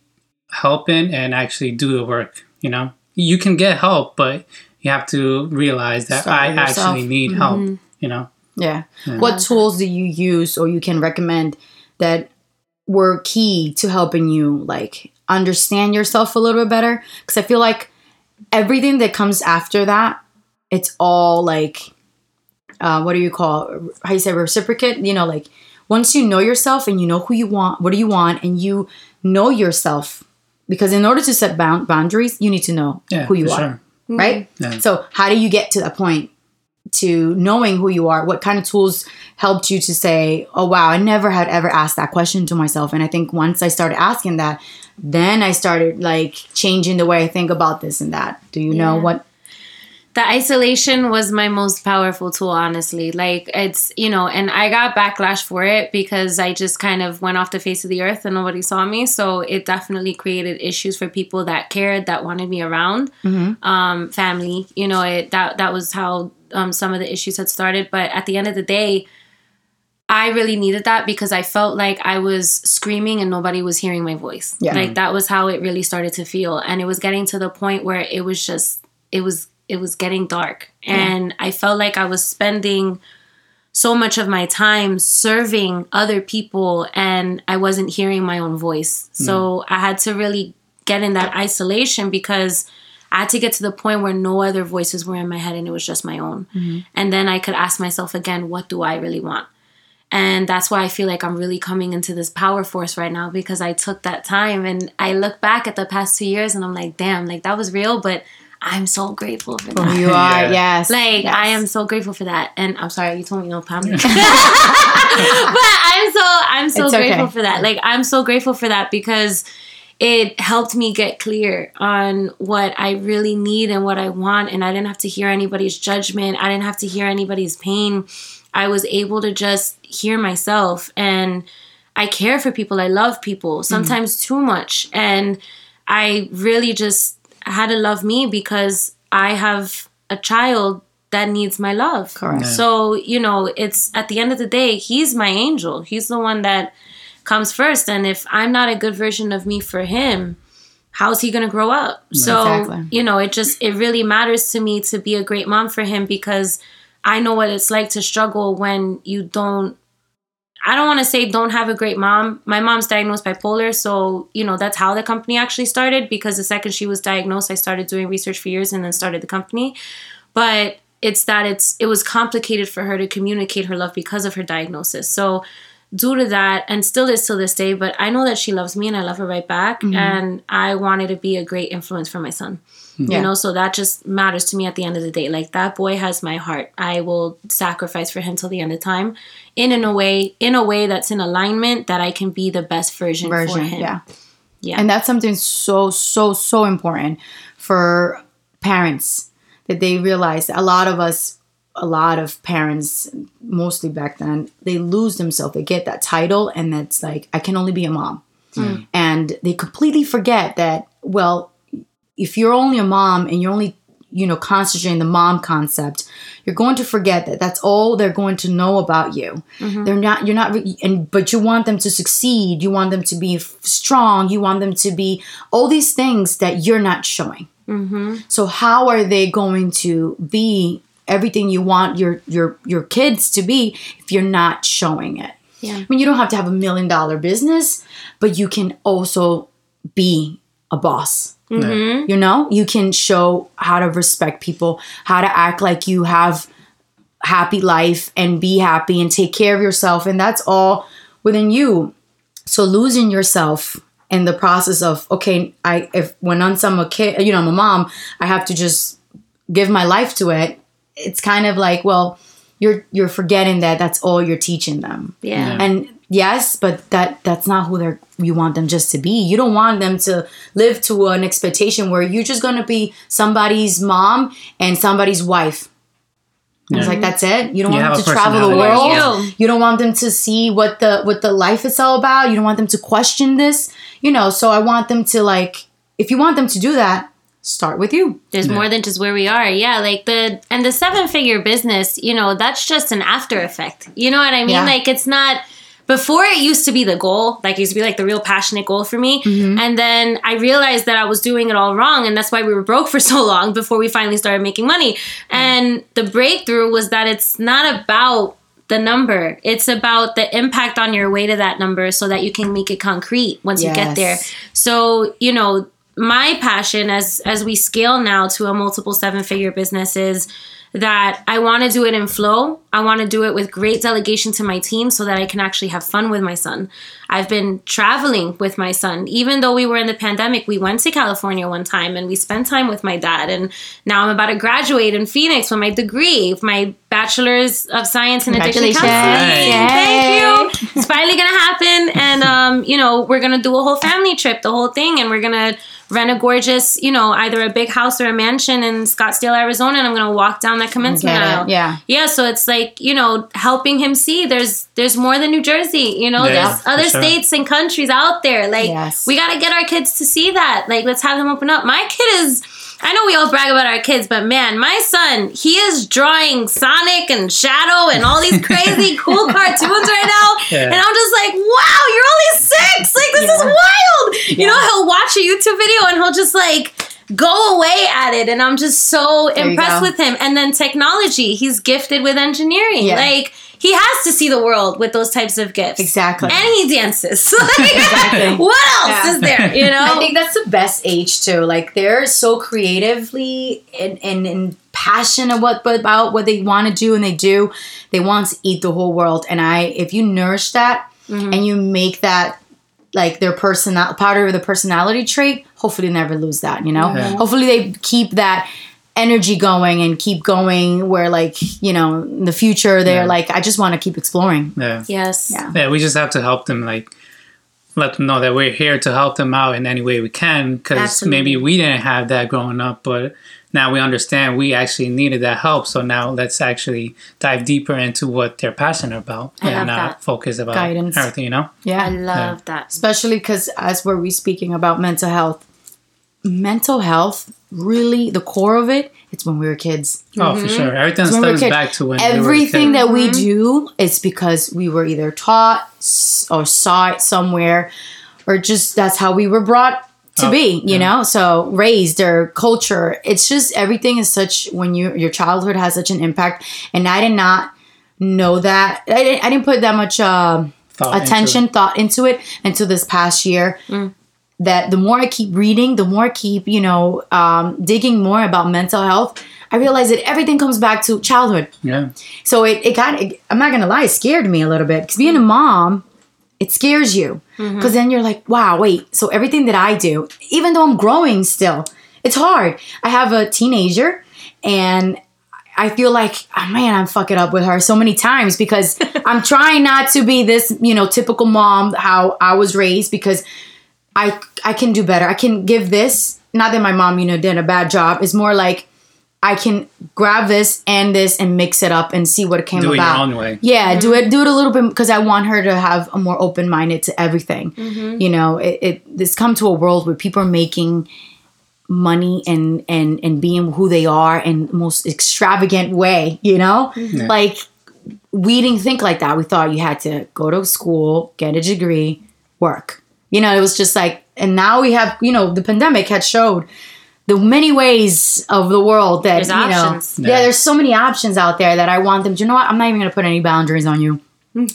Speaker 2: help in and actually do the work, you know? You can get help, but you have to realize that
Speaker 1: Start
Speaker 2: I actually need help, mm-hmm. you know?
Speaker 1: Yeah. What tools do you use or you can recommend that were key to helping you like understand yourself a little bit better? Because I feel like everything that comes after that, it's all like, uh, what do you call? How you say reciprocate? You know, like once you know yourself and you know who you want, what do you want, and you know yourself. Because in order to set bound- boundaries, you need to know
Speaker 2: Yeah,
Speaker 1: who you are,
Speaker 2: sure.
Speaker 1: right?
Speaker 2: Yeah.
Speaker 1: So how do you get to that point? to knowing who you are what kind of tools helped you to say oh wow i never had ever asked that question to myself and i think once i started asking that then i started like changing the way i think about this and that do you know what
Speaker 3: the isolation was my most powerful tool honestly like it's you know and i got backlash for it because i just kind of went off the face of the earth and nobody saw me so it definitely created issues for people that cared that wanted me around um family you know it that that was how um, some of the issues had started. But at the end of the day, I really needed that because I felt like I was screaming and nobody was hearing my voice.
Speaker 1: Yeah.
Speaker 3: Like that was how it really started to feel. And it was getting to the point where it was just it was it was getting dark. And I felt like I was spending so much of my time serving other people and I wasn't hearing my own voice. Hmm. So I had to really get in that isolation because I had to get to the point where no other voices were in my head and it was just my own. Mm-hmm. And then I could ask myself again, what do I really want? And that's why I feel like I'm really coming into this power force right now because I took that time and I look back at the past two years and I'm like, damn, like that was real, but I'm so grateful for oh, that.
Speaker 1: you are
Speaker 2: Yeah.
Speaker 1: yes
Speaker 3: Like
Speaker 1: yes.
Speaker 3: I am so grateful for that, and I'm sorry you told me no, Pam. but I'm so I'm so
Speaker 1: It's okay.
Speaker 3: grateful for that. Like I'm so grateful for that because it helped me get clear on what I really need and what I want, and I didn't have to hear anybody's judgment. I didn't have to hear anybody's pain. I was able to just hear myself, and I care for people. I love people mm-hmm. sometimes too much, and I really just had to love me because I have a child that needs my love.
Speaker 1: Correct. Yeah.
Speaker 3: So, you know, it's at the end of the day, he's my angel. He's the one that comes first. And if I'm not a good version of me for him, how's he going to grow up? So,
Speaker 1: Exactly.
Speaker 3: you know, it just, it really matters to me to be a great mom for him because I know what it's like to struggle when you don't I don't want to say don't have a great mom. My mom's diagnosed bipolar, so you know that's how the company actually started. Because the second she was diagnosed, I started doing research for years and then started the company. But it's that it's it was complicated for her to communicate her love because of her diagnosis. So due to that, and still is till this day, but I know that she loves me and I love her right back. Mm-hmm. And I wanted to be a great influence for my son.
Speaker 1: Yeah.
Speaker 3: You know, so that just matters to me at the end of the day. Like that boy has my heart. I will sacrifice for him till the end of time, in in a way, in a way that's in alignment that I can be the best version, for him.
Speaker 1: yeah
Speaker 3: Yeah.
Speaker 1: and that's something so so so important for parents that they realize that a lot of us a lot of parents mostly back then they lose themselves they get that title and that's like i can only be a mom mm. and they completely forget that well if you're only a mom and you're only you know concentrating the mom concept you're going to forget that that's all they're going to know about you. Mm-hmm. They're not you're not re- and but you want them to succeed. You want them to be f- strong. You want them to be all these things that you're not showing. Mm-hmm. So how are they going to be everything you want your your your kids to be if you're not showing it?
Speaker 3: Yeah.
Speaker 1: i mean you don't have to have a million dollar business but you can also be a boss Mm-hmm. you know you can show how to respect people how to act like you have happy life and be happy and take care of yourself and that's all within you. So losing yourself in the process of okay i if when once i'm a kid you know i'm a mom i have to just give my life to it it's kind of like well you're you're forgetting that that's all you're teaching them.
Speaker 3: Yeah.
Speaker 1: and yes but that that's not who they're you want them just to be you don't want them to live to an expectation where you're just going to be somebody's mom and somebody's wife it's like that's it you don't
Speaker 2: You
Speaker 1: want them to travel the world
Speaker 3: You.
Speaker 1: you don't want them to see what the what the life is all about you don't want them to question this you know so i want them to like if you want them to do that start with you
Speaker 3: There's more than just where we are. Yeah, like the and the seven figure business, you know, that's just an after effect. You know what I mean?
Speaker 1: Yeah.
Speaker 3: Like it's not before it used to be the goal, like it used to be like the real passionate goal for me. Mm-hmm. And then I realized that I was doing it all wrong and that's why we were broke for so long before we finally started making money. Mm-hmm. And the breakthrough was that it's not about the number. It's about the impact on your way to that number so that you can make it concrete once you get there. So, you know, my passion as as we scale now to a multiple seven figure business is that I want to do it in flow. I want to do it with great delegation to my team so that I can actually have fun with my son. I've been traveling with my son. Even though we were in the pandemic, we went to California one time and we spent time with my dad. And now I'm about to graduate in Phoenix with my degree, my bachelor's of science in addiction counseling. Thank you. It's finally gonna happen, and um, you know, we're gonna do a whole family trip, the whole thing, and we're gonna rent a gorgeous, you know, either a big house or a mansion in Scottsdale, Arizona, and I'm gonna walk down that commencement aisle.
Speaker 1: yeah.
Speaker 3: yeah. So it's like you know, helping him see there's there's more than New Jersey. You know,
Speaker 2: Yeah,
Speaker 3: there's other
Speaker 2: sure.
Speaker 3: states and countries out there. Like
Speaker 1: Yes.
Speaker 3: we gotta get our kids to see that. Like let's have them open up. My kid is I know we all brag about our kids, but man, my son, he is drawing Sonic and Shadow and all these crazy cool cartoons right now.
Speaker 2: Yeah.
Speaker 3: And I'm just like, wow, you're only six. Like, this is
Speaker 1: Yeah.
Speaker 3: wild. You know, he'll watch a YouTube video and he'll just like, Go away at it, and I'm just so
Speaker 1: you
Speaker 3: impressed with him. And then technology, he's gifted with engineering.
Speaker 1: Yeah.
Speaker 3: Like he has to see the world with those types of gifts.
Speaker 1: Exactly.
Speaker 3: And he dances. Like,
Speaker 1: Exactly.
Speaker 3: What else
Speaker 1: Yeah.
Speaker 3: is there? You know?
Speaker 1: I think that's the best age too. Like they're so creatively and and, and passionate what about what they want to do, and they do. They want to eat the whole world, and I if you nourish that
Speaker 3: Mm-hmm.
Speaker 1: and you make that like their personal part of the personality trait, hopefully they never lose that. You know, hopefully they keep that energy going and keep going where like you know in the future they're
Speaker 2: Yeah.
Speaker 1: like i just want to keep exploring
Speaker 2: Yeah.
Speaker 3: yes.
Speaker 1: Yeah.
Speaker 2: Yeah, we just have to help them, like, let them know that we're here to help them out in any way we can. Because maybe we didn't have that growing up, but now we understand we actually needed that help. So now let's actually dive deeper into what they're passionate about
Speaker 3: I
Speaker 2: and
Speaker 3: love
Speaker 2: uh, focus about
Speaker 1: Guidance.
Speaker 2: everything, you know?
Speaker 1: yeah
Speaker 3: I love that.
Speaker 1: especially because as we're we speaking about mental health mental health really the core of it it's when we were kids
Speaker 2: Oh, for sure. Everything
Speaker 1: When we
Speaker 2: stems
Speaker 1: kids.
Speaker 2: back to when
Speaker 1: everything
Speaker 2: we were a kid.
Speaker 1: that we do is because we were either taught or saw it somewhere or just that's how we were brought to
Speaker 2: Oh,
Speaker 1: be you
Speaker 2: yeah.
Speaker 1: know so raised or culture it's just everything is such when you your childhood has such an impact and i did not know that i didn't, I didn't put that much uh,
Speaker 2: Thought into
Speaker 1: attention
Speaker 2: it.
Speaker 1: thought into it until this past year
Speaker 3: Mm.
Speaker 1: That the more i keep reading the more i keep you know um, digging more about mental health i realize that everything comes back to childhood.
Speaker 2: Yeah.
Speaker 1: so it, it kind of i'm not gonna lie it scared me a little bit because being a mom it scares you. Because then you're like wow wait so everything that i do even though i'm growing still it's hard. I have a teenager and I feel like, oh man, I'm fucking up with her so many times because I'm trying not to be this, you know, typical mom how I was raised because I I can do better. I can give this. Not that my mom, you know, did a bad job. It's more like I can grab this and this and mix it up and see what it came
Speaker 2: Do it your
Speaker 1: about.
Speaker 2: own way.
Speaker 1: Yeah, do it do it a little bit because I want her to have a more open minded to everything.
Speaker 3: Mm-hmm.
Speaker 1: You know, it, it this come to a world where people are making money and and and being who they are in the most extravagant way. You know,
Speaker 3: Mm-hmm.
Speaker 1: like we didn't think like that. We thought you had to go to school, get a degree, work. You know, it was just like, and now we have, you know, the pandemic had showed the many ways of the world that
Speaker 3: There's
Speaker 1: you know, yeah.
Speaker 2: Yeah.
Speaker 1: there's so many options out there that I want them. Do you know what? I'm not even gonna put any boundaries on you.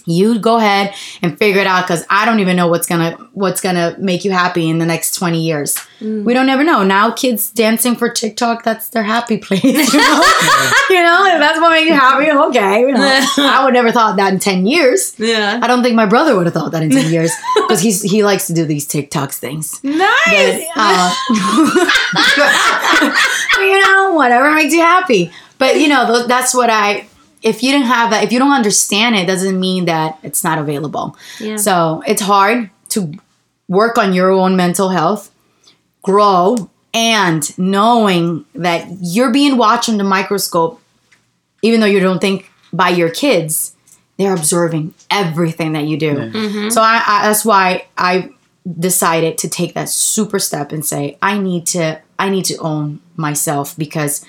Speaker 1: You go ahead and figure it out because I don't even know what's gonna what's gonna make you happy in the next 20 years. We don't ever know. Now kids dancing for TikTok, that's their happy place. You know, you know, if that's what makes you happy. Okay, you know. I would never thought that in 10 years.
Speaker 3: Yeah.
Speaker 1: I don't think my brother would have thought that in 10 years because he's he likes to do these TikToks things. But,
Speaker 3: Nice.
Speaker 1: uh, you know, whatever makes you happy. But you know, th- that's what I. If you didn't have that, if you don't understand it, doesn't mean that it's not available.
Speaker 3: Yeah.
Speaker 1: So it's hard to work on your own mental health, grow, and knowing that you're being watched under the microscope, even though you don't think by your kids, they're observing everything that you do. Mm-hmm. So I, I that's why I decided to take that super step and say I need to I need to own myself because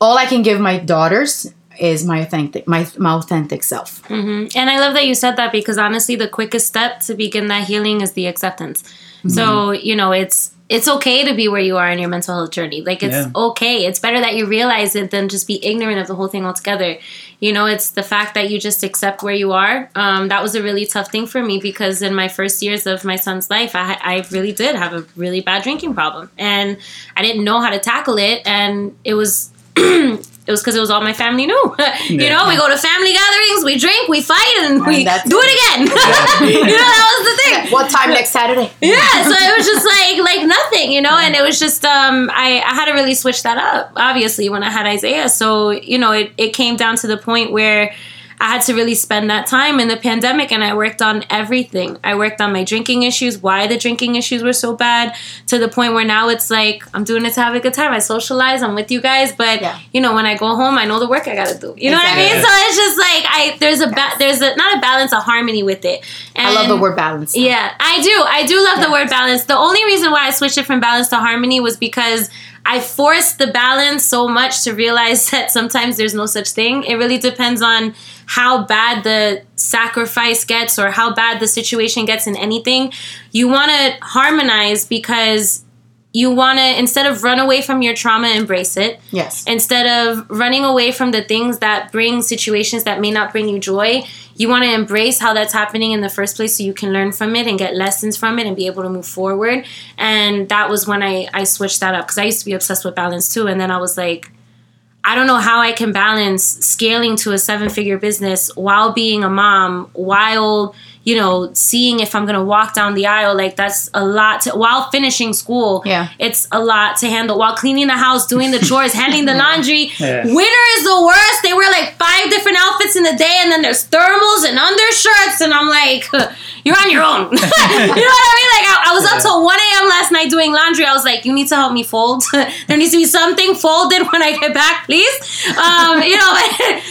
Speaker 1: all I can give my daughters is my authentic my, my authentic self. mm-hmm.
Speaker 3: And I love that you said that because honestly, the quickest step to begin that healing is the acceptance. So you know, it's it's okay to be where you are in your mental health journey. Like it's
Speaker 2: Yeah.
Speaker 3: okay. It's better that you realize it than just be ignorant of the whole thing altogether. You know, it's the fact that you just accept where you are. Um, that was a really tough thing for me because in my first years of my son's life, I, I really did have a really bad drinking problem, and I didn't know how to tackle it, and it was. It was because it was all my family knew. you
Speaker 2: Yeah.
Speaker 3: know, we go to family gatherings, we drink, we fight, and we do it again. you know, that was the thing.
Speaker 1: What time next Saturday?
Speaker 3: Yeah, so it was just like like nothing, you know, and it was just um I, I had to really switch that up, obviously, when I had Isaiah. So, you know, it, it came down to the point where I had to really spend that time in the pandemic and I worked on everything. I worked on my drinking issues, why the drinking issues were so bad, to the point where now it's like I'm doing it to have a good time. I socialize, I'm with you guys, but
Speaker 1: Yeah.
Speaker 3: you know, when I go home, I know the work I gotta do. You know what I mean? So it's just like I there's a ba- there's a not a balance, a harmony with it. And
Speaker 1: I love the word balance.
Speaker 3: yeah, I do. I do love the word balance. The only reason why I switched it from balance to harmony was because I forced the balance so much to realize that sometimes there's no such thing. It really depends on how bad the sacrifice gets or how bad the situation gets in anything. You want to harmonize because you want to instead of run away from your trauma embrace it
Speaker 1: Yes.
Speaker 3: instead of running away from the things that bring situations that may not bring you joy you want to embrace how that's happening in the first place so you can learn from it and get lessons from it and be able to move forward and that was when i i switched that up because i used to be obsessed with balance too and then i was like I don't know how I can balance scaling to a seven figure business while being a mom, while, you know, seeing if I'm going to walk down the aisle. Like, that's a lot to, while finishing school.
Speaker 1: Yeah.
Speaker 3: It's a lot to handle while cleaning the house, doing the chores, handling the laundry.
Speaker 2: Yeah.
Speaker 3: Winter is the worst. They wear like five different outfits in the day, and then there's thermals and undershirts. And I'm like, you're on your own. you know what I mean? Like, I, I was up till 1 a.m. last night doing laundry. I was like, you need to help me fold. there needs to be something folded when I get back, please. Um, you know,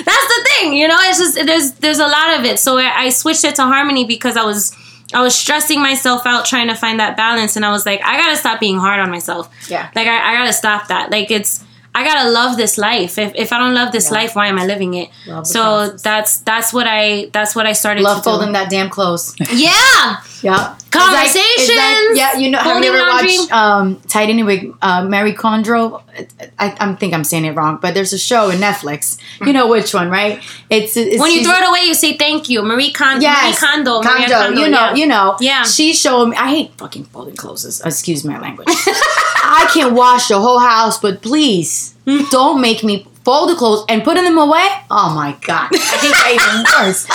Speaker 3: that's the thing. You know, it's just there's there's a lot of it. So I, I switched it to harmony because I was I was stressing myself out trying to find that balance, and I was like, I gotta stop being hard on myself.
Speaker 1: Yeah.
Speaker 3: Like I, I gotta stop that. Like it's I gotta love this life. If, if I don't love this
Speaker 1: Yeah.
Speaker 3: life, why am I living it?
Speaker 1: Love
Speaker 3: so that's that's what I that's what I started
Speaker 1: Love
Speaker 3: to do.
Speaker 1: folding that damn clothes.
Speaker 3: Yeah.
Speaker 1: Yeah.
Speaker 3: Conversations,
Speaker 1: yeah, you know, have you
Speaker 3: folding
Speaker 1: ever
Speaker 3: laundry.
Speaker 1: watched um, Tidy with uh, Mary Condro? I, I think I'm saying it wrong, but there's a show in Netflix. You know which one, right? It's, it's
Speaker 3: When you throw it away, you say thank you, Marie Kondo.
Speaker 1: Yes,
Speaker 3: Marie Kondo.
Speaker 1: Kondo,
Speaker 3: Kondo,
Speaker 1: you know,
Speaker 3: yeah.
Speaker 1: you know.
Speaker 3: Yeah.
Speaker 1: She showed me. I hate fucking folding clothes. Excuse my language. I can't wash the whole house, but please don't make me fold the clothes and putting them away. Oh my god, I think that even worse.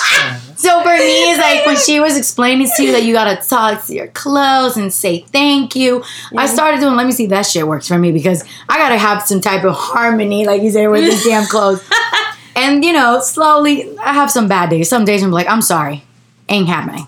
Speaker 1: So for me, it's like when she was explaining to you that you gotta talk to your clothes and say thank you. I started doing. Let me see if that shit works for me because I gotta have some type of harmony, like you say, with these damn clothes. And you know, slowly, I have some bad days. Some days I'm like, I'm sorry, ain't happening.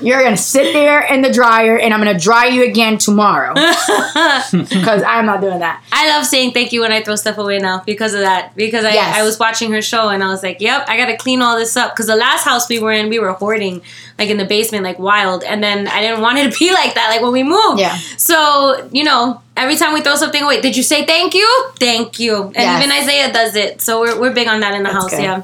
Speaker 1: You're gonna sit there in the dryer, and I'm gonna dry you again tomorrow because I'm not doing that.
Speaker 3: I love saying thank you when I throw stuff away now because of that. Because I,
Speaker 1: Yes.
Speaker 3: I was watching her show and I was like, yep, I got to clean all this up. Because the last house we were in, we were hoarding like in the basement, like wild. And then I didn't want it to be like that, like when we moved.
Speaker 1: Yeah.
Speaker 3: So, you know, every time we throw something away, did you say thank you? Thank you. And
Speaker 1: Yes.
Speaker 3: even Isaiah does it. So we're, we're big on that in the
Speaker 1: That's
Speaker 3: house.
Speaker 1: good.
Speaker 3: Yeah.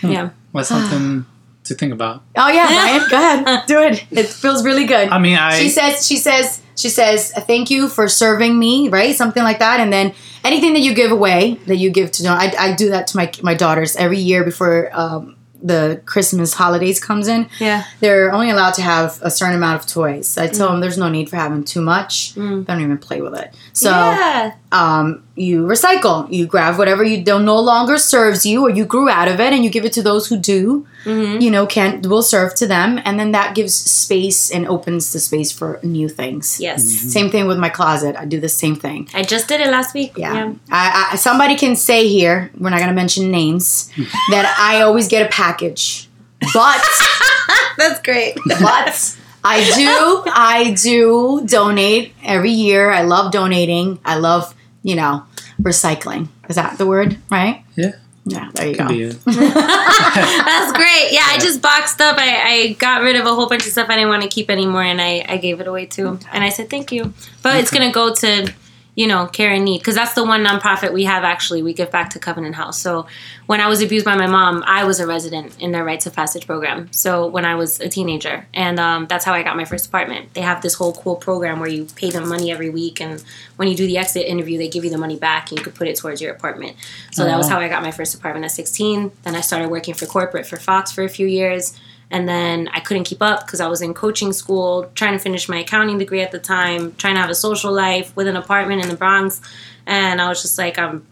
Speaker 3: Hmm. Yeah.
Speaker 2: What's something to think about?
Speaker 1: Oh yeah, Ryan, go ahead, do it. It feels really good.
Speaker 2: I mean, I
Speaker 1: she says she says she says thank you for serving me right something like that and then anything that you give away that you give to I, I do that to my my daughters every year before um, the christmas holidays comes in
Speaker 3: Yeah.
Speaker 1: they're only allowed to have a certain amount of toys i tell them there's no need for having too much they don't even play with it so
Speaker 3: yeah.
Speaker 1: um, you recycle. You grab whatever you don't no longer serves you, or you grew out of it, and you give it to those who do.
Speaker 3: Mm-hmm.
Speaker 1: You know, can will serve to them, and then that gives space and opens the space for new things.
Speaker 3: Yes.
Speaker 1: Same thing with my closet. I do the same thing.
Speaker 3: I just did it last week.
Speaker 1: Yeah.
Speaker 3: yeah.
Speaker 1: I, I somebody can say here. We're not gonna mention names. that I always get a package, but
Speaker 3: That's great.
Speaker 1: but I do I do donate every year. I love donating. I love you know recycling. Is that the word? Right?
Speaker 2: yeah,
Speaker 1: Yeah. There you
Speaker 2: could
Speaker 1: go.
Speaker 2: be it.
Speaker 3: That's great. Yeah, I just boxed up. I, I got rid of a whole bunch of stuff I didn't want to keep anymore, and I, I gave it away too. And I said thank you. But it's gonna go to, you know, care and need because that's the one nonprofit we have. Actually, we give back to Covenant House. So when I was abused by my mom, I was a resident in their rites of passage program. So when I was a teenager, and um, that's how I got my first apartment. They have this whole cool program where you pay them money every week, and when you do the exit interview, they give you the money back, and you could put it towards your apartment. So that was how I got my first apartment at 16. Then I started working for corporate for Fox for a few years. And then I couldn't keep up because I was in coaching school, trying to finish my accounting degree at the time, trying to have a social life with an apartment in the Bronx. And I was just like, I'm,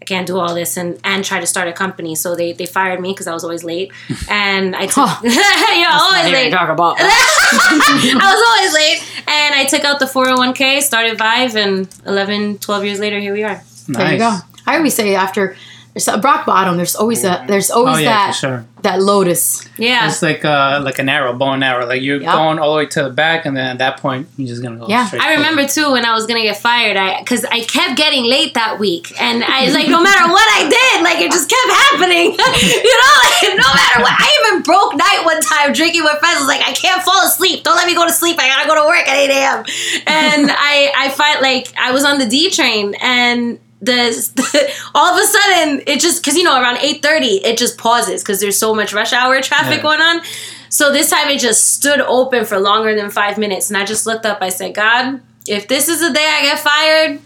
Speaker 3: I can't do all this and, and try to start a company. So they, they fired me because I was always late. And I took, you know, always late.
Speaker 1: talk about
Speaker 3: I was always late. And I took out the 401k, started Vive, and 11, 12 years later, here we are.
Speaker 2: Nice.
Speaker 1: There you go. I always say after there's a rock bottom. There's always a there's always
Speaker 2: Oh, yeah,
Speaker 1: that
Speaker 2: sure.
Speaker 1: that lotus.
Speaker 3: Yeah.
Speaker 2: It's like uh like an arrow, bow and arrow. Like you're
Speaker 1: Yep.
Speaker 2: going all the way to the back, and then at that point you're just gonna go
Speaker 1: Yeah.
Speaker 2: straight.
Speaker 3: I
Speaker 2: forward.
Speaker 3: remember too when I was gonna get fired, I because I kept getting late that week, and I was like, no matter what I did, like it just kept happening, you know, like no matter what. I even broke night one time drinking with friends. I was like, I can't fall asleep. Don't let me go to sleep. I gotta go to work at eight a.m. And I I find like I was on the D train and. The, all of a sudden it just because you know around 8.30 it just pauses because there's so much rush hour traffic
Speaker 2: Yeah.
Speaker 3: going on so this time it just stood open for longer than five minutes. And I just looked up. I said, God, if this is the day I get fired,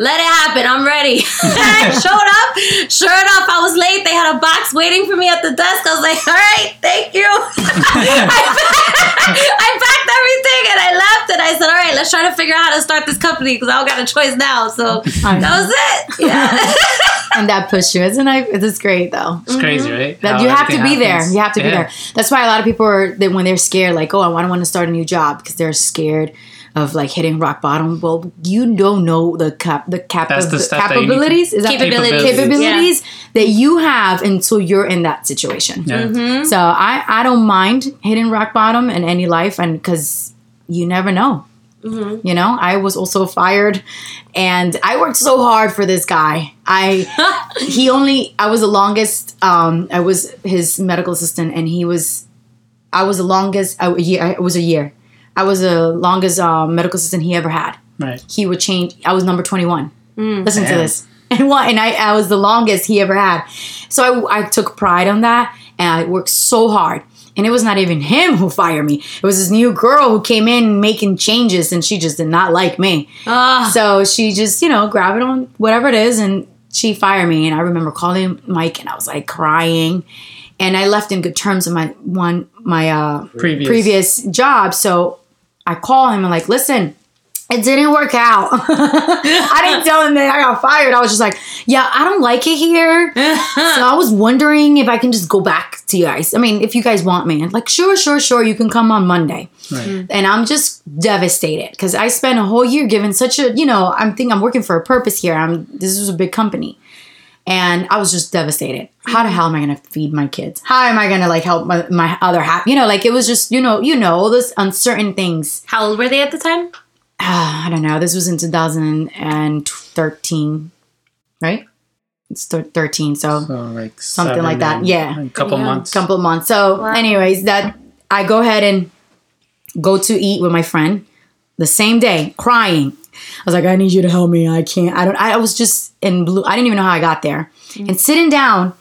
Speaker 3: let it happen. I'm ready. I showed up. Sure enough, I was late. They had a box waiting for me at the desk. I was like, all right, thank you. I, I packed everything and I left and I said, all right, let's try to figure out how to start this company because I don't got a choice now. So that was it. Yeah.
Speaker 1: and that pushed you. Isn't it? It's great though.
Speaker 2: It's crazy, mm-hmm. right?
Speaker 1: That
Speaker 2: How
Speaker 1: you have to be there. You have to be there. That's why a lot of people are that when they're scared, like, oh, I want to want to start a new job because they're scared of like hitting rock bottom. Well, you don't know the cap the, cap-
Speaker 2: That's the stuff that you need to-
Speaker 1: capabilities. Is that
Speaker 3: Capabilities.
Speaker 1: capabilities that you have until you're in that situation.
Speaker 2: Yeah.
Speaker 1: So I I don't mind hitting rock bottom in any life, and because you never know. You know, I was also fired, and I worked so hard for this guy. I he only I was the longest. Um, I was his medical assistant, and he was I was the longest. I, yeah, it was a year. I was the longest uh, medical assistant he ever had.
Speaker 2: Right.
Speaker 1: He would change. I was number twenty one. Listen to this. And what? And I, I was the longest he ever had. So I, I took pride on that, and I worked so hard. And it was not even him who fired me. It was this new girl who came in making changes, and she just did not like me.
Speaker 3: Ah.
Speaker 1: So she just, you know, grab it on whatever it is, and she fired me. And I remember calling Mike, and I was like crying. And I left in good terms of my one my uh,
Speaker 2: Previous.
Speaker 1: previous job. So I call him and like, listen, it didn't work out. I didn't tell him that I got fired. I was just like, yeah, I don't like it here. so I was wondering if I can just go back to you guys. I mean, if you guys want me. And like, sure, sure, sure, you can come on Monday.
Speaker 2: Right. Mm-hmm.
Speaker 1: And I'm just devastated because I spent a whole year giving such a, you know, I'm thinking I'm working for a purpose here. I'm this is a big company. And I was just devastated. How the mm-hmm. hell am I gonna feed my kids? How am I gonna like help my, my other half? You know, like it was just, you know, you know, all those uncertain things.
Speaker 3: How old were they at the time?
Speaker 1: I don't know. This was in 2013, right? It's thir- 13. So
Speaker 2: So like
Speaker 1: Something like that, yeah.
Speaker 2: A couple
Speaker 3: Yeah.
Speaker 2: months.
Speaker 1: couple months. So, anyways, that I go ahead and go to eat with my friend the same day, crying. I was like, I need you to help me. I can't. I don't. I was just in blue. I didn't even know how I got there. Mm-hmm. And sitting down,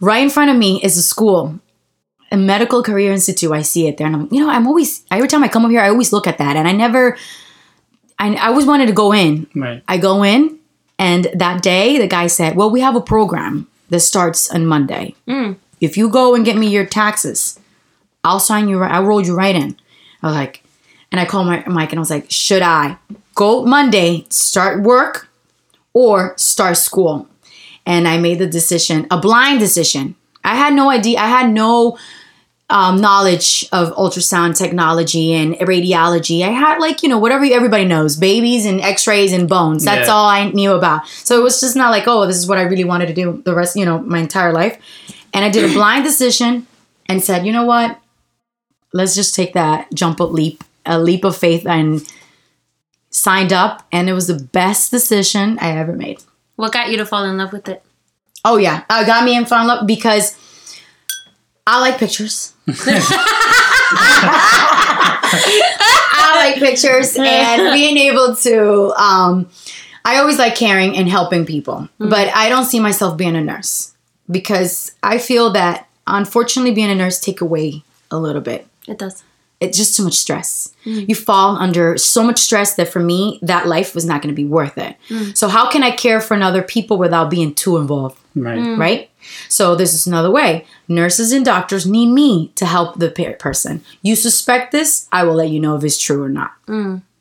Speaker 1: right in front of me is a school, a medical career institute. I see it there, and I'm, you know, I'm always every time I come up here, I always look at that, and I never. I, I always wanted to go in.
Speaker 2: Right.
Speaker 1: I go in, and that day the guy said, "Well, we have a program that starts on Monday. Mm. If you go and get me your taxes, I'll sign you. Right, I'll roll you right in." I was like, and I called my Mike and I was like, "Should I go Monday, start work, or start school?" And I made the decision, a blind decision. I had no idea. I had no um, knowledge of ultrasound technology and radiology. I had like you know whatever everybody knows, babies and X-rays and bones. That's
Speaker 2: Yeah.
Speaker 1: all I knew about. So it was just not like oh this is what I really wanted to do the rest you know my entire life. And I did a blind decision and said you know what, let's just take that jump up leap, a leap of faith and signed up and it was the best decision I ever made.
Speaker 3: What got you to fall in love with it?
Speaker 1: Oh yeah, uh, got me in fall in love because I like pictures. I like pictures and being able to. Um, I always like caring and helping people, but I don't see myself being a nurse because I feel that unfortunately being a nurse take away a little bit.
Speaker 3: It does.
Speaker 1: It's just too much stress. Mm. You fall under so much stress that for me, that life was not going to be worth it. Mm. So how can I care for another people without being too involved?
Speaker 2: Right. Mm.
Speaker 1: right? So this is another way. Nurses and doctors need me to help the person. You suspect this, I will let you know if it's true or not.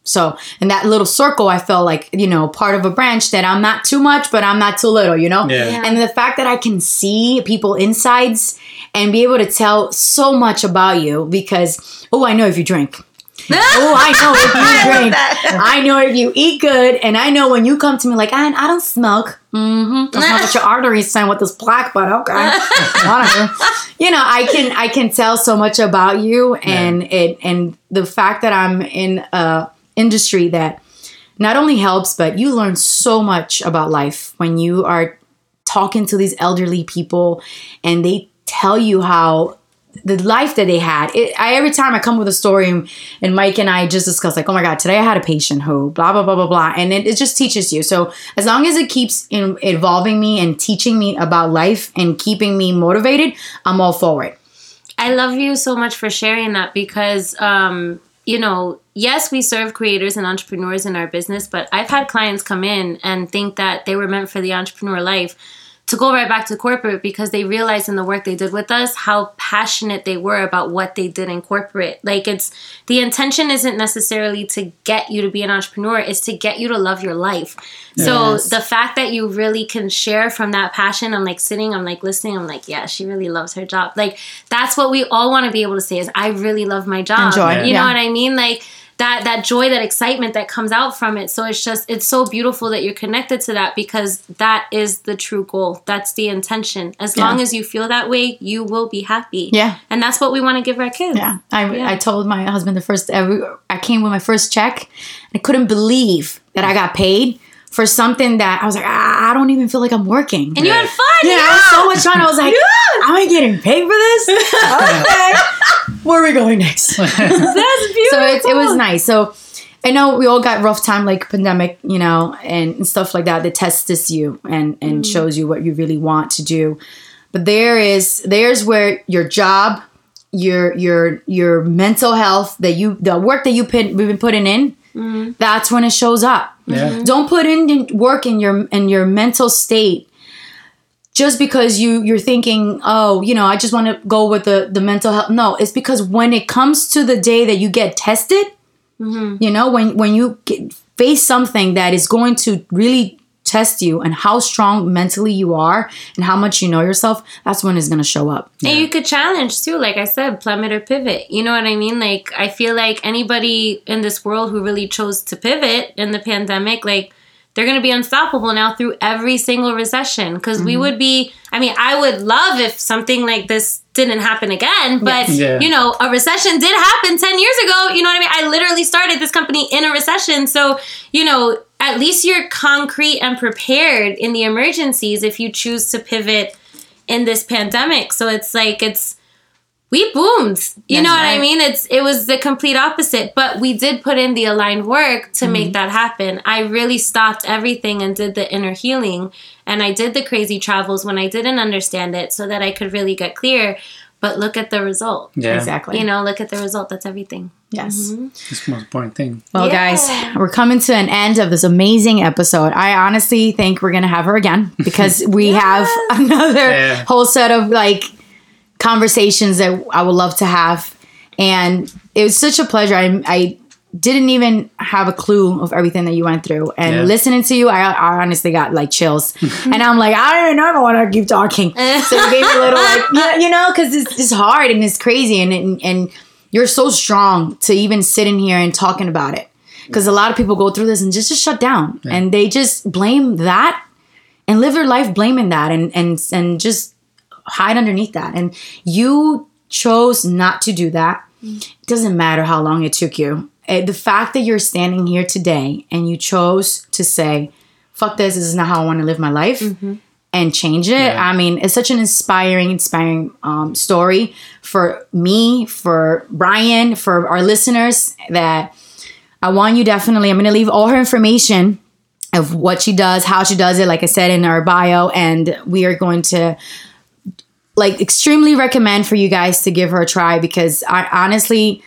Speaker 1: So in that little circle, I felt like you know part of a branch that I'm not too much, but I'm not too little. You know,
Speaker 2: Yeah. Yeah.
Speaker 1: and the fact that I can see people insides and be able to tell so much about you because oh, I know if you drink. Oh, I know if you drink. I know if you eat good, and I know when you come to me like, I, I don't smoke. Mm-hmm. That's not what your arteries saying with this plaque, but okay. You know, I can I can tell so much about you, and it and the fact that I'm in a industry that not only helps, but you learn so much about life when you are talking to these elderly people, and they tell you how the life that they had. It, I every time I come with a story and, Mike and I just discuss like, oh my god, today I had a patient who blah blah blah blah blah, and it, it just teaches you. So as long as it keeps in, involving me and teaching me about life and keeping me motivated, I'm all for it.
Speaker 3: I love you so much for sharing that because, um, you know, yes, we serve creators and entrepreneurs in our business, but I've had clients come in and think that they were meant for the entrepreneur life to go right back to corporate because they realized in the work they did with us how passionate they were about what they did in corporate. Like it's the intention isn't necessarily to get you to be an entrepreneur, it's to get you to love your life. So the fact that you really can share from that passion, I'm like sitting, I'm like listening, I'm like, yeah, she really loves her job. Like that's what we all want to be able to say is I really love my job.
Speaker 1: Enjoy,
Speaker 3: You know what I mean? Like that that joy, that excitement that comes out from it. So it's just it's so beautiful that you're connected to that because that is the true goal. That's the intention. As
Speaker 1: Yeah.
Speaker 3: long as you feel that way, you will be happy.
Speaker 1: Yeah.
Speaker 3: And that's what we want to give our kids.
Speaker 1: Yeah, I,
Speaker 3: Yeah.
Speaker 1: I told my husband the first every, I came with my first check. I couldn't believe that I got paid for something that I was like, ah, I don't even feel like I'm working.
Speaker 3: And you had fun.
Speaker 1: yeah, I was so much fun. I was like, am I getting paid for this? okay. Where are we going next?
Speaker 3: That's beautiful.
Speaker 1: so it, it was nice. So I know we all got rough time like pandemic, you know, and, and stuff like that that tests you and and shows you what you really want to do. But there is there's where your job, your your your mental health that you the work that you put we've been putting in, Mm-hmm. that's when it shows up.
Speaker 2: Yeah. Mm-hmm.
Speaker 1: Don't put in work in your in your mental state just because you you're thinking, oh, you know, I just want to go with the the mental health. No, it's because when it comes to the day that you get tested, mm-hmm. you know, when when you get, face something that is going to really test you and how strong mentally you are and how much you know yourself, that's when it's going to show up.
Speaker 3: And you could challenge too, like I said, plummet or pivot. You know what I mean? Like I feel like anybody in this world who really chose to pivot in the pandemic, like they're going to be unstoppable now through every single recession because we mm-hmm. would be i mean i would love if something like this didn't happen again but
Speaker 2: Yeah.
Speaker 3: you know a recession did happen 10 years ago you know what i mean i literally started this company in a recession so you know at least you're concrete and prepared in the emergencies if you choose to pivot in this pandemic so it's like it's we boomed. You
Speaker 1: That's
Speaker 3: know what I mean? It's it was the complete opposite, but we did put in the aligned work to
Speaker 1: Mm-hmm.
Speaker 3: make that happen. I really stopped everything and did the inner healing and I did the crazy travels when I didn't understand it so that I could really get clear. But look at the result.
Speaker 2: Yeah.
Speaker 1: Exactly.
Speaker 3: You know, look at the result. That's everything.
Speaker 1: Yes. Mm-hmm.
Speaker 2: That's the most important thing.
Speaker 1: Well,
Speaker 3: Yeah.
Speaker 1: guys, we're coming to an end of this amazing episode. I honestly think we're gonna have her again because we have another
Speaker 2: Yeah.
Speaker 1: whole set of like conversations that I would love to have, and it was such a pleasure. I, I didn't even have a clue of everything that you went through, and
Speaker 2: Yeah.
Speaker 1: listening to you, I, I honestly got like chills, and I'm like, I don't even know if I want to keep talking. so it gave me a little like, you know, because it's, it's hard and it's crazy, and, and and you're so strong to even sit in here and talking about it. Because a lot of people go through this and just, just shut down. And they just blame that and live their life blaming that and and and just hide underneath that. And you chose not to do that. Mm. It doesn't matter how long it took you the fact that you're standing here today and you chose to say fuck this this is not how i want to live my life and change it
Speaker 2: Yeah.
Speaker 1: i mean it's such an inspiring inspiring um, story for me for brian for our listeners that I want you definitely. I'm going to leave all her information of what she does, how she does it, like I said in our bio, and we are going to like extremely recommend for you guys to give her a try because I honestly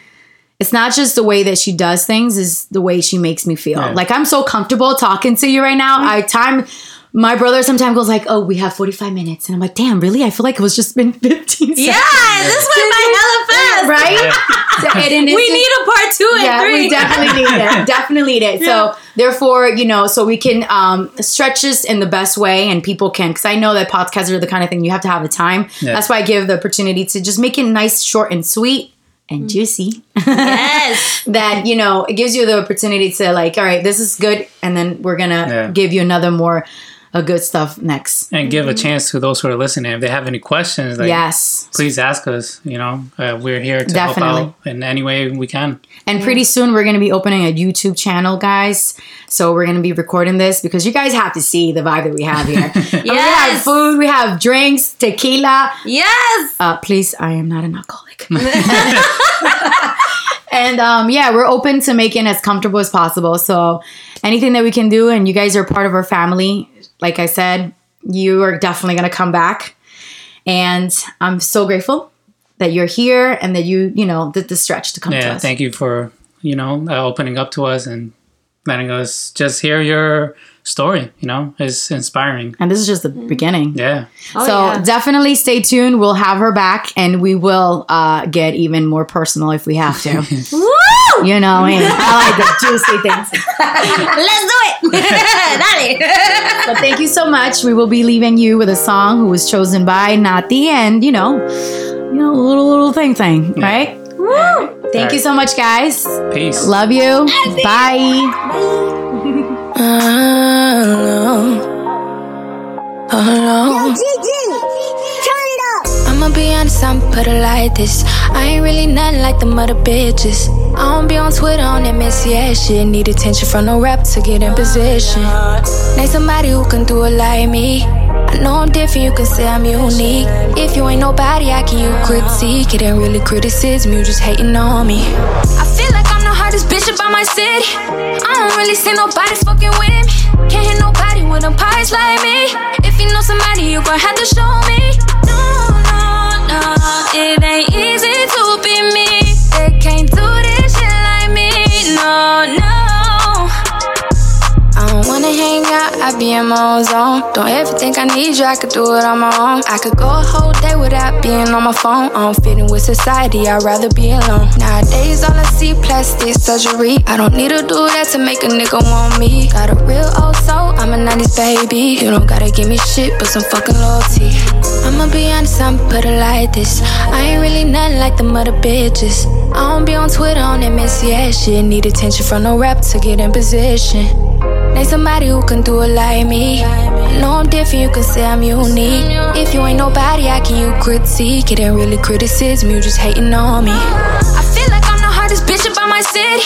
Speaker 1: it's not just the way that she does things is the way she makes me feel.
Speaker 2: Yeah.
Speaker 1: Like I'm so comfortable talking to you right now. I time my brother sometimes goes like, "Oh, we have 45 minutes." And I'm like, "Damn, really? I feel like it was just been 15 seconds."
Speaker 3: Yeah, this went by hella fast.
Speaker 1: Right? So- and- and it's
Speaker 3: We need a part two and
Speaker 1: yeah,
Speaker 3: three.
Speaker 1: we definitely need it. Definitely need it. So therefore, you know, so we can um, stretch this in the best way, and people can because I know that podcasts are the kind of thing you have to have the time.
Speaker 2: Yeah.
Speaker 1: That's why I give the opportunity to just make it nice, short, and sweet. And juicy.
Speaker 3: Yes.
Speaker 1: that you know it gives you the opportunity to like, all right, this is good, and then we're gonna
Speaker 2: Yeah.
Speaker 1: give you another more uh, good stuff next.
Speaker 2: And give a chance to those who are listening. If they have any questions, like,
Speaker 1: yes,
Speaker 2: please ask us. You know, uh, we're here to
Speaker 1: Definitely.
Speaker 2: help out in any way we can.
Speaker 1: and pretty soon we're gonna be opening a YouTube channel, guys. So we're gonna be recording this because you guys have to see the vibe that we have here. And We have food, we have drinks, tequila.
Speaker 3: Yes.
Speaker 1: Uh, please, I am not an alcoholic. and um, yeah, we're open to making as comfortable as possible. So anything that we can do, and you guys are part of our family. Like I said, you are definitely gonna come back, and I'm so grateful that you're here and that you, you know, did the stretch to come to
Speaker 2: Yeah,
Speaker 1: us.
Speaker 2: thank you for you know uh, opening up to us and letting us just hear your story. You know, is inspiring.
Speaker 1: and this is just the beginning.
Speaker 2: Yeah,
Speaker 3: Oh,
Speaker 1: so
Speaker 3: yeah.
Speaker 1: definitely stay tuned. We'll have her back, and we will uh, get even more personal if we have to.
Speaker 3: Woo!
Speaker 1: you know, I, mean, I like the juicy things.
Speaker 3: Let's do it. Dale.
Speaker 1: But thank you so much. We will be leaving you with a song who was chosen by Nati, and you know, you know, little little thing thing, right?
Speaker 3: Woo!
Speaker 1: Thank you so much, guys.
Speaker 2: peace.
Speaker 1: Love you. Bye alone. Alone.
Speaker 4: Yo, I'ma be honest, I'ma put it like this. I ain't really nothing like the mother bitches. I don't be on Twitter on that messy ass shit. Need attention from no rap to get in position. Need somebody who can do it like me. I know I'm different, you can say I'm unique. If you ain't nobody, I can you critique. It ain't really criticism, you just hating on me. I feel like I'm the hardest bitch about my city. I don't really see nobody fucking with me. Can't hit nobody with them pies like me. If you know somebody, you gon' have to show think I need you, I could do it on my own. I could go a whole day without being on my phone. I don't fit in with society, I'd rather be alone. Nowadays, all I see plastic surgery. I don't need to do that to make a nigga want me. Got a real old soul, I'm a 90s baby. You don't gotta give me shit, but some fucking loyalty. I'ma be honest, I'ma put it like this. I ain't really nothing like the mother bitches. I don't be on Twitter on that messy ass shit. Need attention from no rap to get in position. Ain't somebody who can do it like me. No, I'm different, you can say I'm unique. If you ain't nobody, I can you critique? It ain't really criticism, you just hating on me. I feel like I'm the hottest bitch about my city.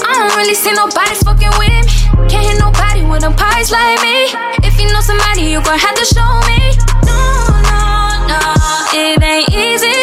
Speaker 4: I don't really see nobody fucking with me. Can't hit nobody with them pies like me. If you know somebody, you gon' have to show me. No, no, no, it ain't easy.